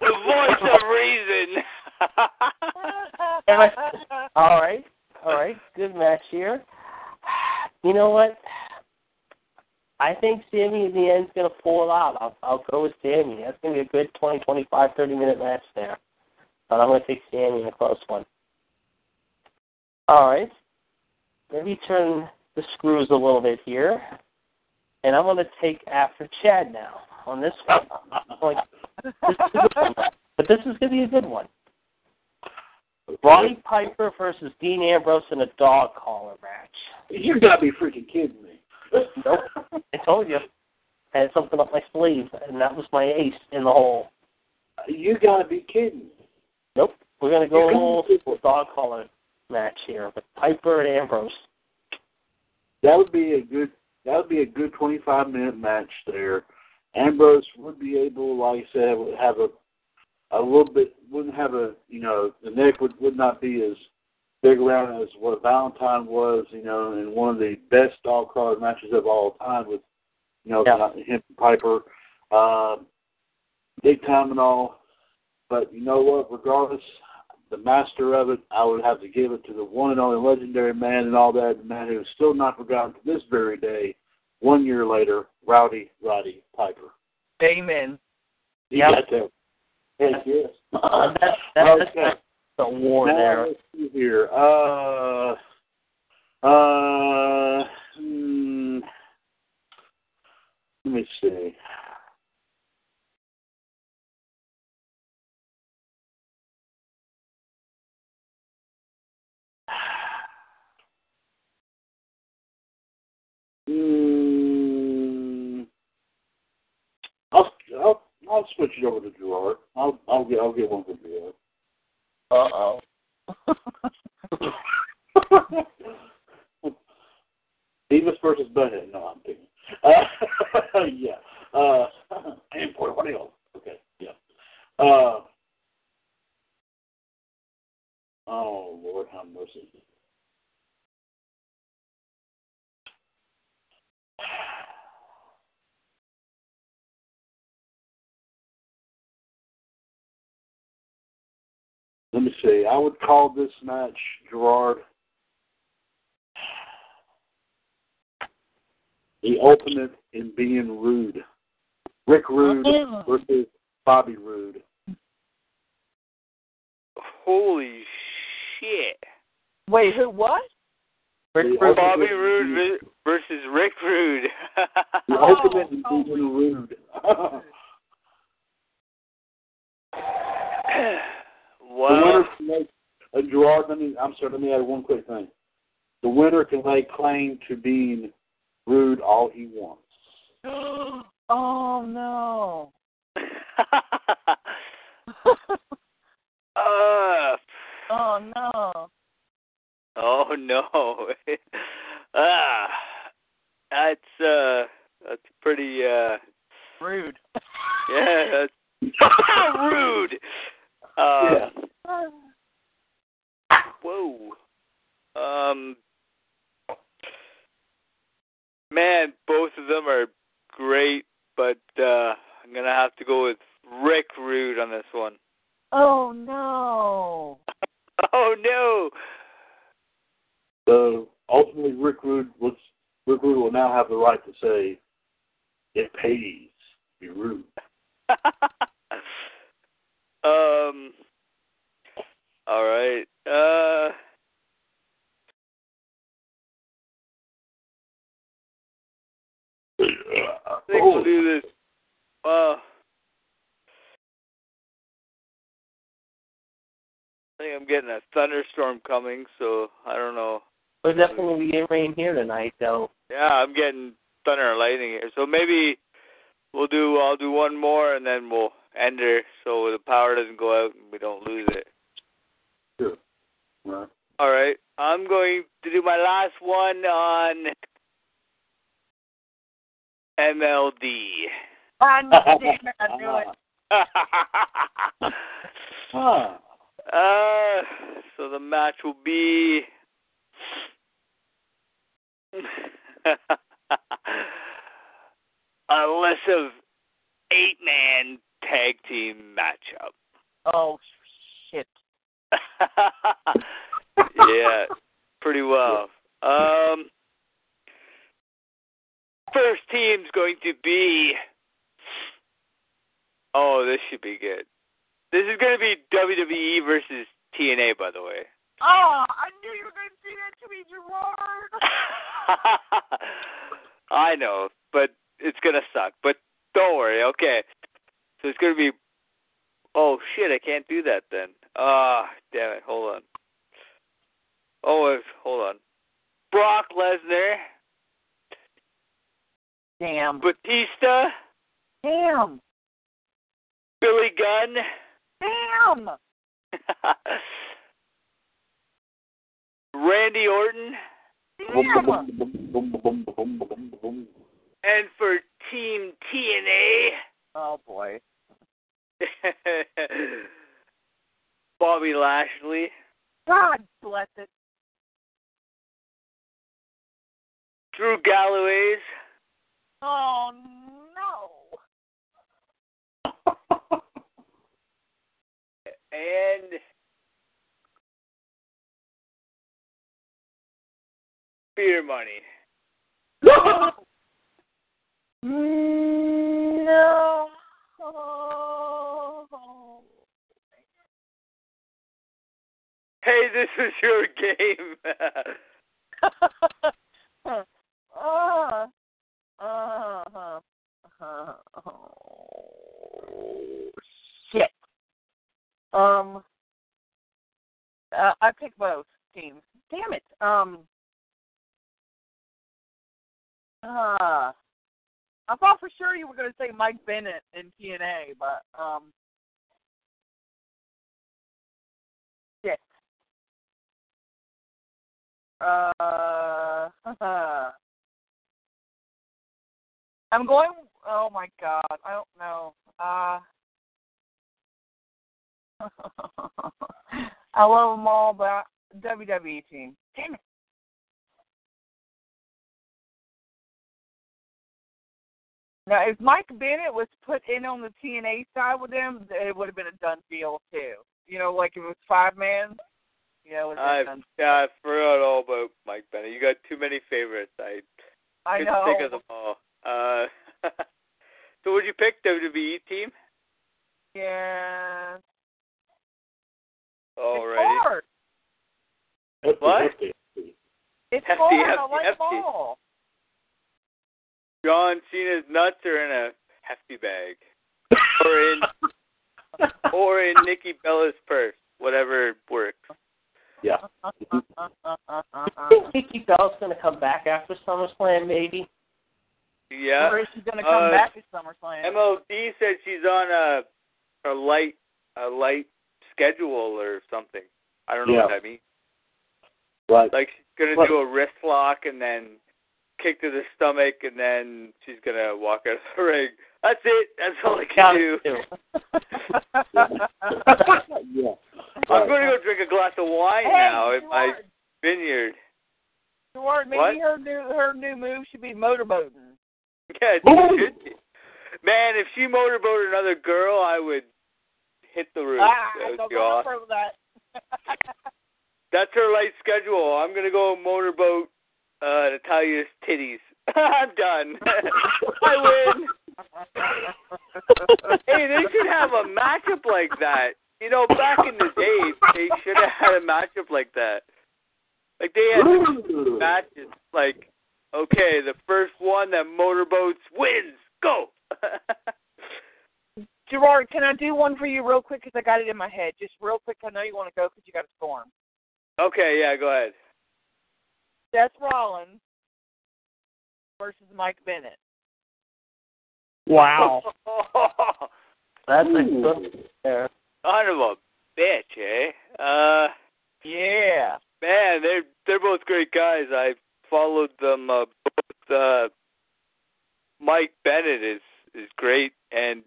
the voice of reason. all right, all right, good match here. You know what? I think Sami in the end's going to pull it out. I'll, I'll go with Sami. That's going to be a good 20, 25, 30 minute match there. But I'm going to take Sami in a close one. All right. Let me turn the screws a little bit here. And I'm going to take after Chad now on this one. Like, this is a good one. <laughs> But this is going to be a good one. Roddy Piper versus Dean Ambrose in a dog collar match. You gotta be freaking kidding me. Nope. I told you. I had something up my sleeve, and that was my ace in the hole. You gotta be kidding me. Nope. We're going to go a little dog collar match here with Piper and Ambrose. That would be a good. That would be a good twenty-five minute match there. Ambrose would be able, like I said, would have a a little bit. Wouldn't have a you know the neck would would not be as big around as what Valentine was. You know, in one of the best dog collar matches of all time with you know Yeah. him Piper, uh, big time and all. But you know what? Regardless, the master of it, I would have to give it to the one and only legendary man and all that, the man who is still not forgotten to this very day, one year later, Rowdy Roddy Piper. Amen. You Yep. got that? Yes, yes. Uh, <laughs> that's, that's, Okay. that's the war Now, there. let's see here. Uh, uh, hmm, let me see. <sighs> Hmm. I'll I'll I'll switch it over to Gerard. I'll I'll get I'll get one for Gerard. Uh-oh. Davis versus Bennett. No, I'm kidding. Uh, <laughs> yeah. Uh, <clears throat> and Puerto Rico. Okay. Yeah. Uh, oh Lord, have mercy. Let me see. I would call this match Gerard the ultimate in being rude. Rick Rude Oh. versus Bobby Roode. Holy shit. Wait, who? What? Rick Rude. Bobby ultimate Roode in vi- versus Rick Rude. <laughs> The Oh, ultimate in oh. oh being rude. <laughs> <laughs> the well, winner can make a Gerard. Let me. I'm sorry. Let me add one quick thing. The winner can lay claim to being rude all he wants. <gasps> oh no. <laughs> uh, oh no. oh no. <laughs> ah, that's uh, that's pretty uh, Rude. yeah, that's <laughs> rude. Uh, Whoa. Um. Man, both of them are great, but uh I'm gonna have to go with Rick Rude on this one. Oh no. <laughs> Oh no. So ultimately, Rick Rude was Rick Rude will now have the right to say, "It pays to be rude." <laughs> um. All right. Uh. I think we'll do this. Uh. I think I'm getting a thunderstorm coming, so I don't know. We're definitely going to be getting rain here tonight, though. Yeah, I'm getting thunder and lightning here. So maybe we'll do. I'll do one more, and then we'll end her, so the power doesn't go out and we don't lose it. Sure. Right. All right. I'm going to do my last one on MLD. I knew it. I knew it. Huh. uh, so the match will be <laughs> a list of eight man tag team matchup. Oh shit. <laughs> yeah, pretty well. Um, first team's going to be. Oh, this should be good. This is going to be WWE versus TNA, by the way. Oh, I knew you were going to say that to me, Gerard. <laughs> I know, but it's gonna suck. But don't worry, okay. So it's gonna be. Oh shit! I can't do that then. Ah, damn it! Hold on. Oh, hold on. Brock Lesnar, Damn. Batista, Damn. Billy Gunn, Damn. <laughs> Randy Orton, Damn. and for Team TNA, Oh boy. <laughs> Bobby Lashley, God bless it. Drew Galloway's, Oh no. <laughs> and Beer Money. <laughs> no. <laughs> Hey, this is your game. uh, uh, uh, oh, shit. Um, uh, I picked both teams. Damn it. Um, uh, I thought for sure you were going to say Mike Bennett in TNA, but um. Uh, <laughs> I'm going. Oh my god, I don't know. Uh, <laughs> I love them all, but WWE team. Damn it. Now, if Mike Bennett was put in on the TNA side with them, it would have been a done deal too. You know, like if it was five man. You know, it I was yeah, I forgot all about Mike Bennett. You got too many favorites. I I know. think of them all. Uh, <laughs> so would you pick WWE team? Yeah. Alrighty. It's hard. What? It's Hefty, hard. I like hefty. them all. John Cena's nuts are in a hefty bag, or in <laughs> or in Nikki Bella's purse, whatever works. Yeah. I think Nikki Bella's going to come back after SummerSlam, maybe. Yeah. Or is she going to come Uh, back to SummerSlam? MLD said she's on a a light a light schedule or something. I don't know what that means. Right. Like she's gonna What? do a wrist lock and then kick to the stomach and then she's gonna walk out of the <laughs> ring. That's it. That's all I can do. <laughs> <laughs> yeah. I'm gonna go drink a glass of wine hey, now at my Gerard, vineyard. Gerard, maybe What? her new her new move should be motorboating. Yeah, it should be. Man, if she motorboat another girl, I would hit the roof. Ah, That would don't be awesome. no further with that. That's her light schedule. I'm gonna go motorboat uh Natalya's titties. <laughs> I'm done. <laughs> I win. <laughs> Hey, they should have a matchup like that. You know, back in the day, they should have had a matchup like that. Like they had Ooh. matches. Like, okay, the first one that motorboats wins. Go. Gerard, can I do one for you real quick? Because I got it in my head. Just real quick. I know you want to go because you got a storm. okay, yeah, go ahead. Seth Rollins versus Mike Bennett. Wow. <laughs> That's a Ooh. good there. Son of a bitch, eh? Uh, Yeah. man, they're they're both great guys. I followed them uh, both. Uh, Mike Bennett is is great, and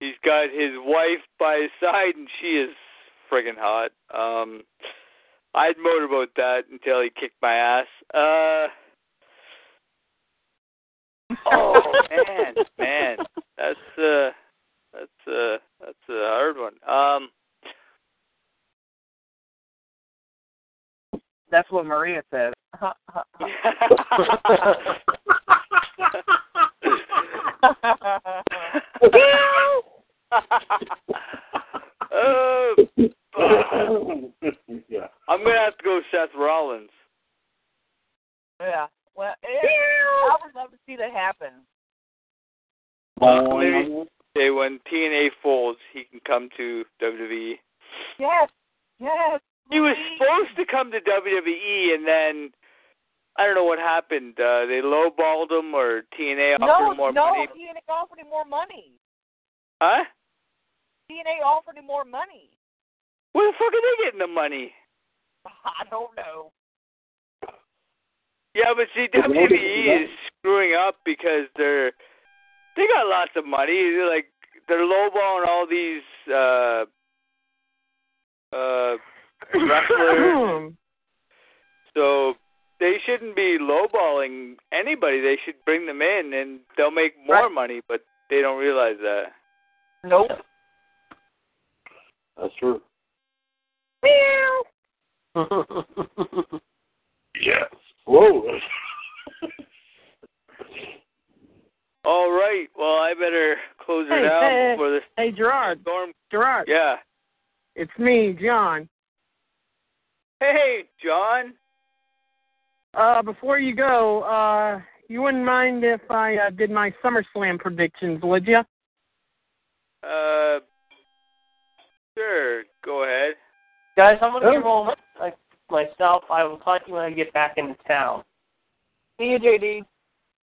he's got his wife by his side, and she is friggin' hot. Um, I'd motorboat that until he kicked my ass. Uh, oh man, man, that's uh, that's uh, that's a hard one. Um. That's what Maria says. <laughs> <laughs> <laughs> <laughs> yeah. I'm gonna have to go Seth Rollins. yeah. Well, yeah, I would love to see that happen. Uh, maybe say when TNA folds, he can come to WWE. Yes. Yes. He was supposed to come to WWE, and then I don't know what happened. Uh, they lowballed him, or TNA offered No, him more no, money. TNA offered him more money. Huh? TNA offered him more money. Where the fuck are they getting the money? I don't know. Yeah, but see, Well, WWE that- is screwing up because they're they got lots of money. They're like they're lowballing all these uh uh wrestlers. <coughs> so they shouldn't be lowballing anybody. They should bring them in, and they'll make more Right. money. But they don't realize that. Nope. That's true. Yes. Whoa. <laughs> All right. Well, I better close it out hey, before this Hey, Gerard. storm. Gerard. Yeah. It's me, John. Hey, John. Uh, before you go, uh, you wouldn't mind if I uh, did my SummerSlam predictions, would you? Uh, sure. Go ahead. Guys, I'm gonna Oh. give all like myself. I will talk to you when I get back into town. See you, JD.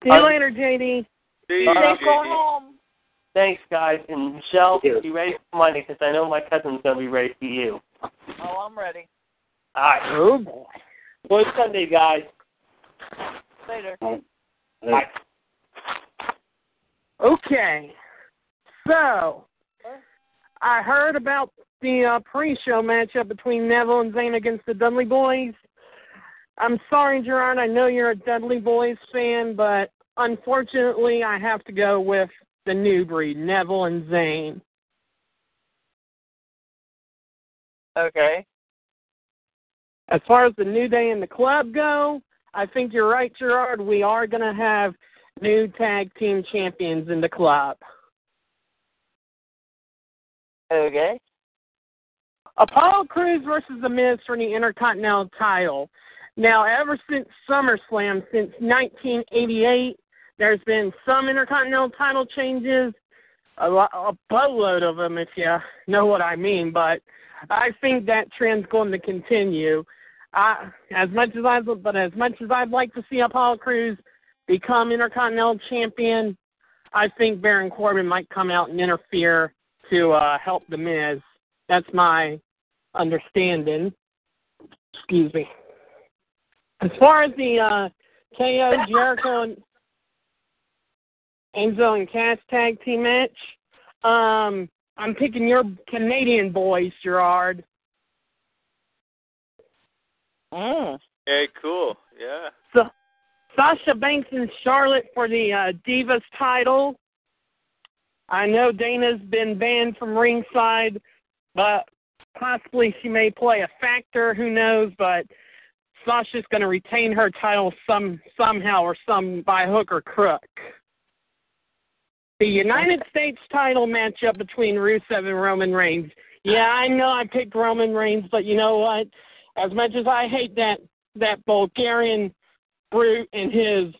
See you Um, later, JD. See Be you, safe JD. going home. Thanks, guys. And Michelle, Yes. be ready for Monday because I know my cousin's gonna be ready for you. Oh, I'm ready. All right. Oh boy. Good Sunday, guys. Later. Bye. Okay. So, I heard about the uh, pre-show matchup between Neville and Zayn against the Dudley Boyz. I'm sorry, Gerard. I know you're a Dudley Boyz fan, but unfortunately, I have to go with the new breed, Neville and Zayn. Okay. As far as the New Day and the club go, I think you're right, Gerard. We are going to have new tag team champions in the club. Okay. Apollo Crews versus The Miz for the Intercontinental title. Now, ever since SummerSlam, since 1988, there's been some Intercontinental title changes, a, lot, a boatload of them, if you know what I mean. But I think that trend's going to continue. I, as much as I, but as much as I'd like to see Apollo Crews become Intercontinental Champion, I think Baron Corbin might come out and interfere to uh, help The Miz. That's my understanding. Excuse me. As far as the uh, KO Jericho and Enzo and Cass tag team match, um, I'm picking your Canadian boys, Gerard. Mm. Hey, cool. Yeah. So, Sasha Banks and Charlotte for the uh, Divas title. I know Dana's been banned from ringside, but possibly she may play a factor. Who knows? But Sasha's going to retain her title some somehow or some by hook or crook. The United States title matchup between Rusev and Roman Reigns. Yeah, I know I picked Roman Reigns, but you know what? As much as I hate that that Bulgarian brute and his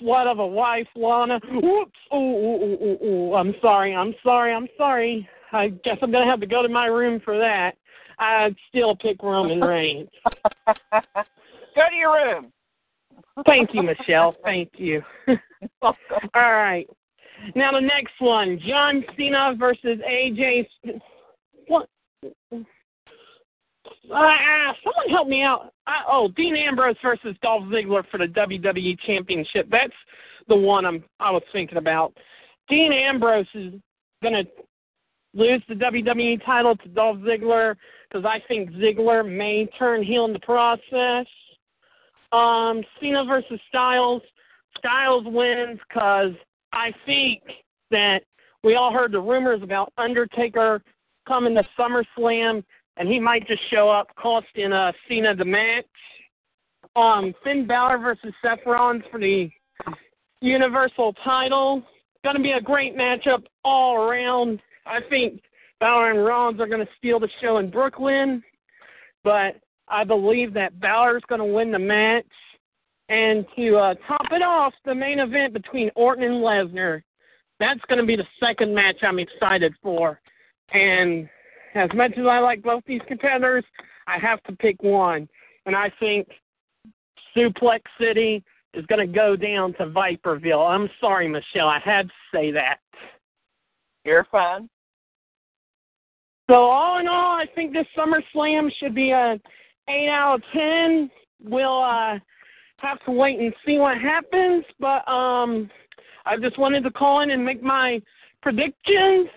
slut of a wife, Lana. Whoops! Ooh, ooh, ooh, ooh, ooh. I'm sorry. I'm sorry. I'm sorry. I guess I'm gonna have to go to my room for that. I'd still pick Roman Reigns. <laughs> Go to your room. Thank you, Michelle. <laughs> Thank you. <laughs> All right. Now the next one: John Cena versus AJ. What? Uh, someone help me out. Uh, oh, Dean Ambrose versus Dolph Ziggler for the WWE Championship. That's the one I'm I was thinking about. Dean Ambrose is gonna lose the WWE title to Dolph Ziggler because I think Ziggler may turn heel in the process. Um, Cena versus Styles. Styles wins because I think that we all heard the rumors about Undertaker coming to SummerSlam and he might just show up costing uh, Cena the match. Um, Finn Balor versus Seth Rollins for the Universal title. Going to be a great matchup all around. I think Balor and Rollins are going to steal the show in Brooklyn, but I believe that Balor is going to win the match. And to uh, top it off, the main event between Orton and Lesnar. That's going to be the second match I'm excited for. And as much as I like both these competitors, I have to pick one. And I think Suplex City is going to go down to Viperville. I'm sorry, Michelle. I had to say that. You're fine. So all in all, I think this SummerSlam should be a eight out of ten. We'll uh, have to wait and see what happens, but um, I just wanted to call in and make my predictions.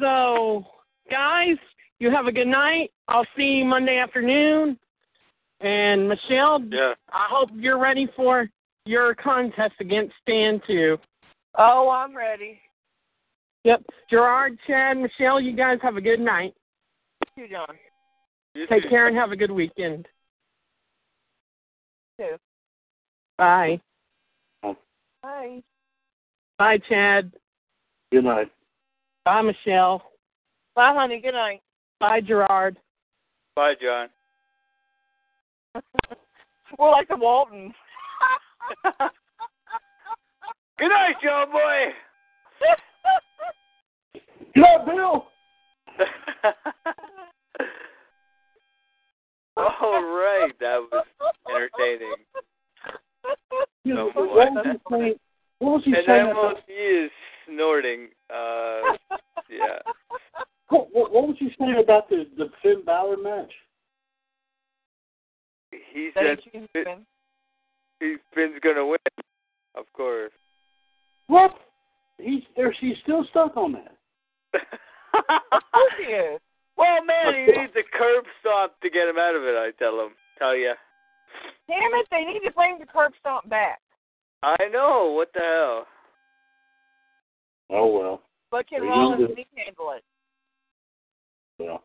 So guys, you have a good night. I'll see you Monday afternoon. And Michelle, Yeah. I hope you're ready for your contest against Stan too. Oh, I'm ready. Yep. Gerard, Chad, Michelle, you guys have a good night. You, John. You Take too. care and have a good weekend. Too. Bye. Bye. Bye, Chad. Good night. Bye, Michelle. Bye, honey. Good night. Bye, Gerard. Bye, John. <laughs> We're like the Waltons. <laughs> Good night, John boy. Good night, Bill. <laughs> All right, that was entertaining. No what more. was he saying? What was he And saying? then he is snorting, uh, yeah. What, what, what was he saying about the the Finn Balor match? He said she's Fi- Finn's gonna win, of course. What? He's there. She's still stuck on that. <laughs> Of course he is. well, man, he needs a curb stomp to get him out of it. I tell him, tell ya. Damn it, they need to bring the curb stomp back. I know. What the hell? Oh well. But can They Rollins need to- yeah.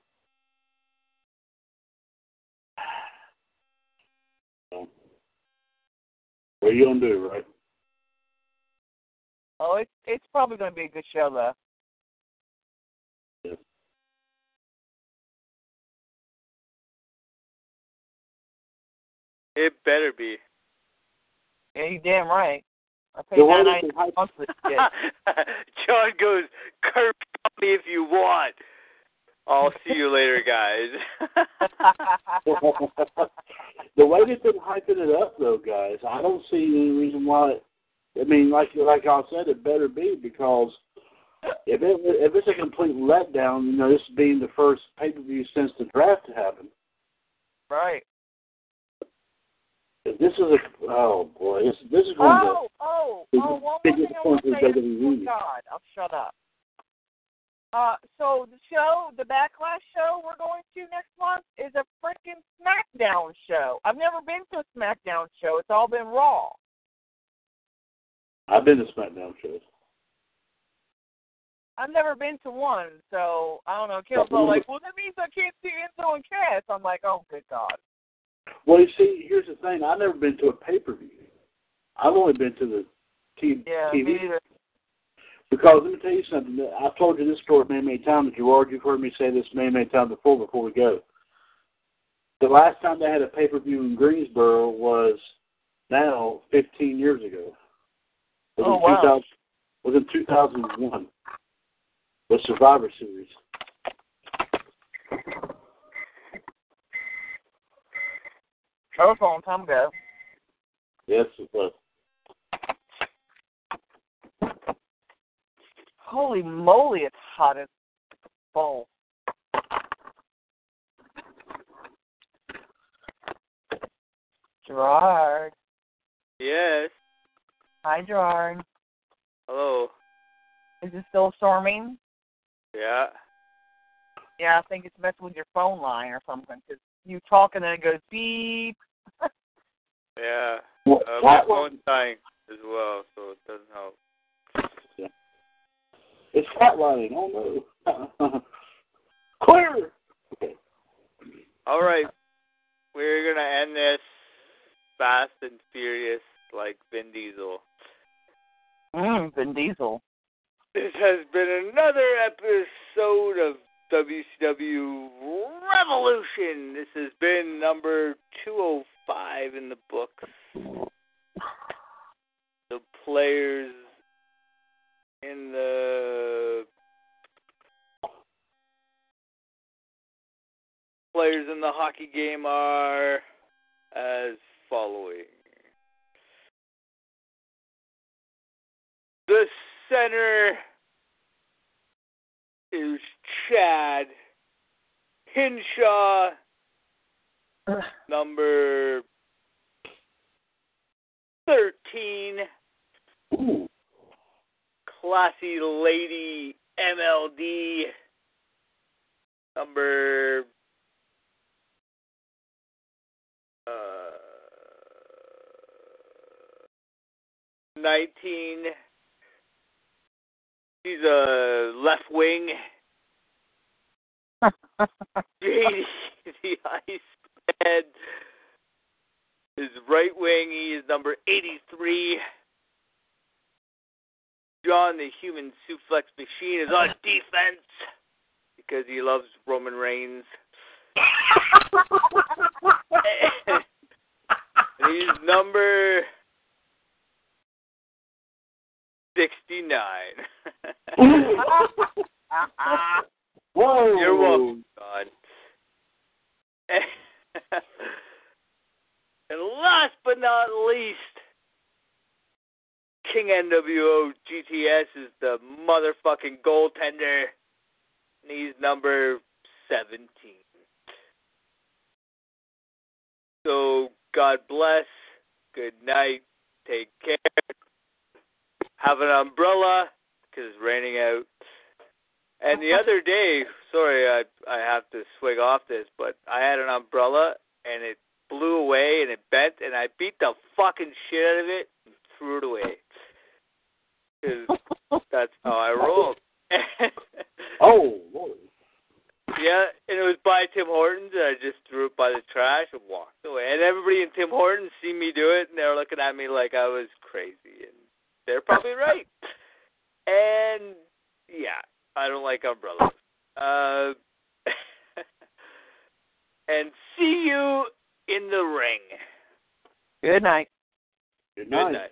what are you gonna do, right? Oh, it's it's probably gonna be a good show though. It better be. Yeah, you damn right. I pay nine ninety. <laughs> John goes, curse me if you want. I'll see you later, guys. <laughs> the way they've been hyping it up, though, guys, I don't see any reason why. It, I mean, like like I said, it better be because if it if it's a complete letdown, you know, this being the first pay per view since the draft happened. right. If this is a oh boy, this this is going Oh, oh, Big- oh, one big more thing I want to say. with Oh, WWE. God, I'll shut up. Uh, so the show, the Backlash show we're going to next month is a freaking SmackDown show. I've never been to a SmackDown show. It's all been Raw. I've been to SmackDown shows. I've never been to one, so I don't know. Kale's all like, well, that means I can't see Enzo and Cass. I'm like, oh, good God. Well, you see, here's the thing. I've never been to a pay per view. I've only been to the T- Yeah, TV. Because let me tell you something. I've told you this story many, many times. Gerard, you've heard me say this many, many times before. Before we go, the last time they had a pay per view in Greensboro was now 15 years ago. Was Oh, in wow. 2000 Was in 2001. The Survivor Series. That was a long time ago. Yes, it was. Holy moly, it's hot as balls. Gerard. yes. Hi, Gerard. Hello. Is it still storming? Yeah. Yeah, I think it's messing with your phone line or something. Cause you talk and then it goes beep. <laughs> Yeah. Well, Uh, my that one- phone's dying as well, so it doesn't help. It's flatlining. Oh no. <laughs> Clear. Okay. All right. We're going to end this fast and furious like Vin Diesel. Mmm, Vin Diesel. This has been another episode of WCW Revolution. This has been number 205 in the books. The players in the players in the hockey game are as following. The center is Chad Hinshaw, number 13. Ooh. Classy Lady MLD, number uh, 19. She's a left wing. <laughs> The Iceman is right wing. He is number 83. John the Human Suplex Machine is on <laughs> defense because he loves Roman Reigns. <laughs> he's number 69. <laughs> Whoa. You're welcome, John. and last but not least, King NWO GTS is the motherfucking goaltender. And he's number 17. So, God bless. Good night. Take care. Have an umbrella because it's raining out. And the other day, sorry, I I have to swig off this, but I had an umbrella and it blew away and it bent, and I beat the fucking shit out of it and threw it away. 'Cause that's how I roll. <laughs> Oh, Lord. yeah, and it was was by Tim Hortons, and I just threw it by the trash and walked away. And everybody in Tim Hortons see me do it, and they're looking at me like I was crazy, and they're probably right. And yeah, I don't like umbrellas. Uh, <laughs> and see you in the ring. Good night. Good Good night. night.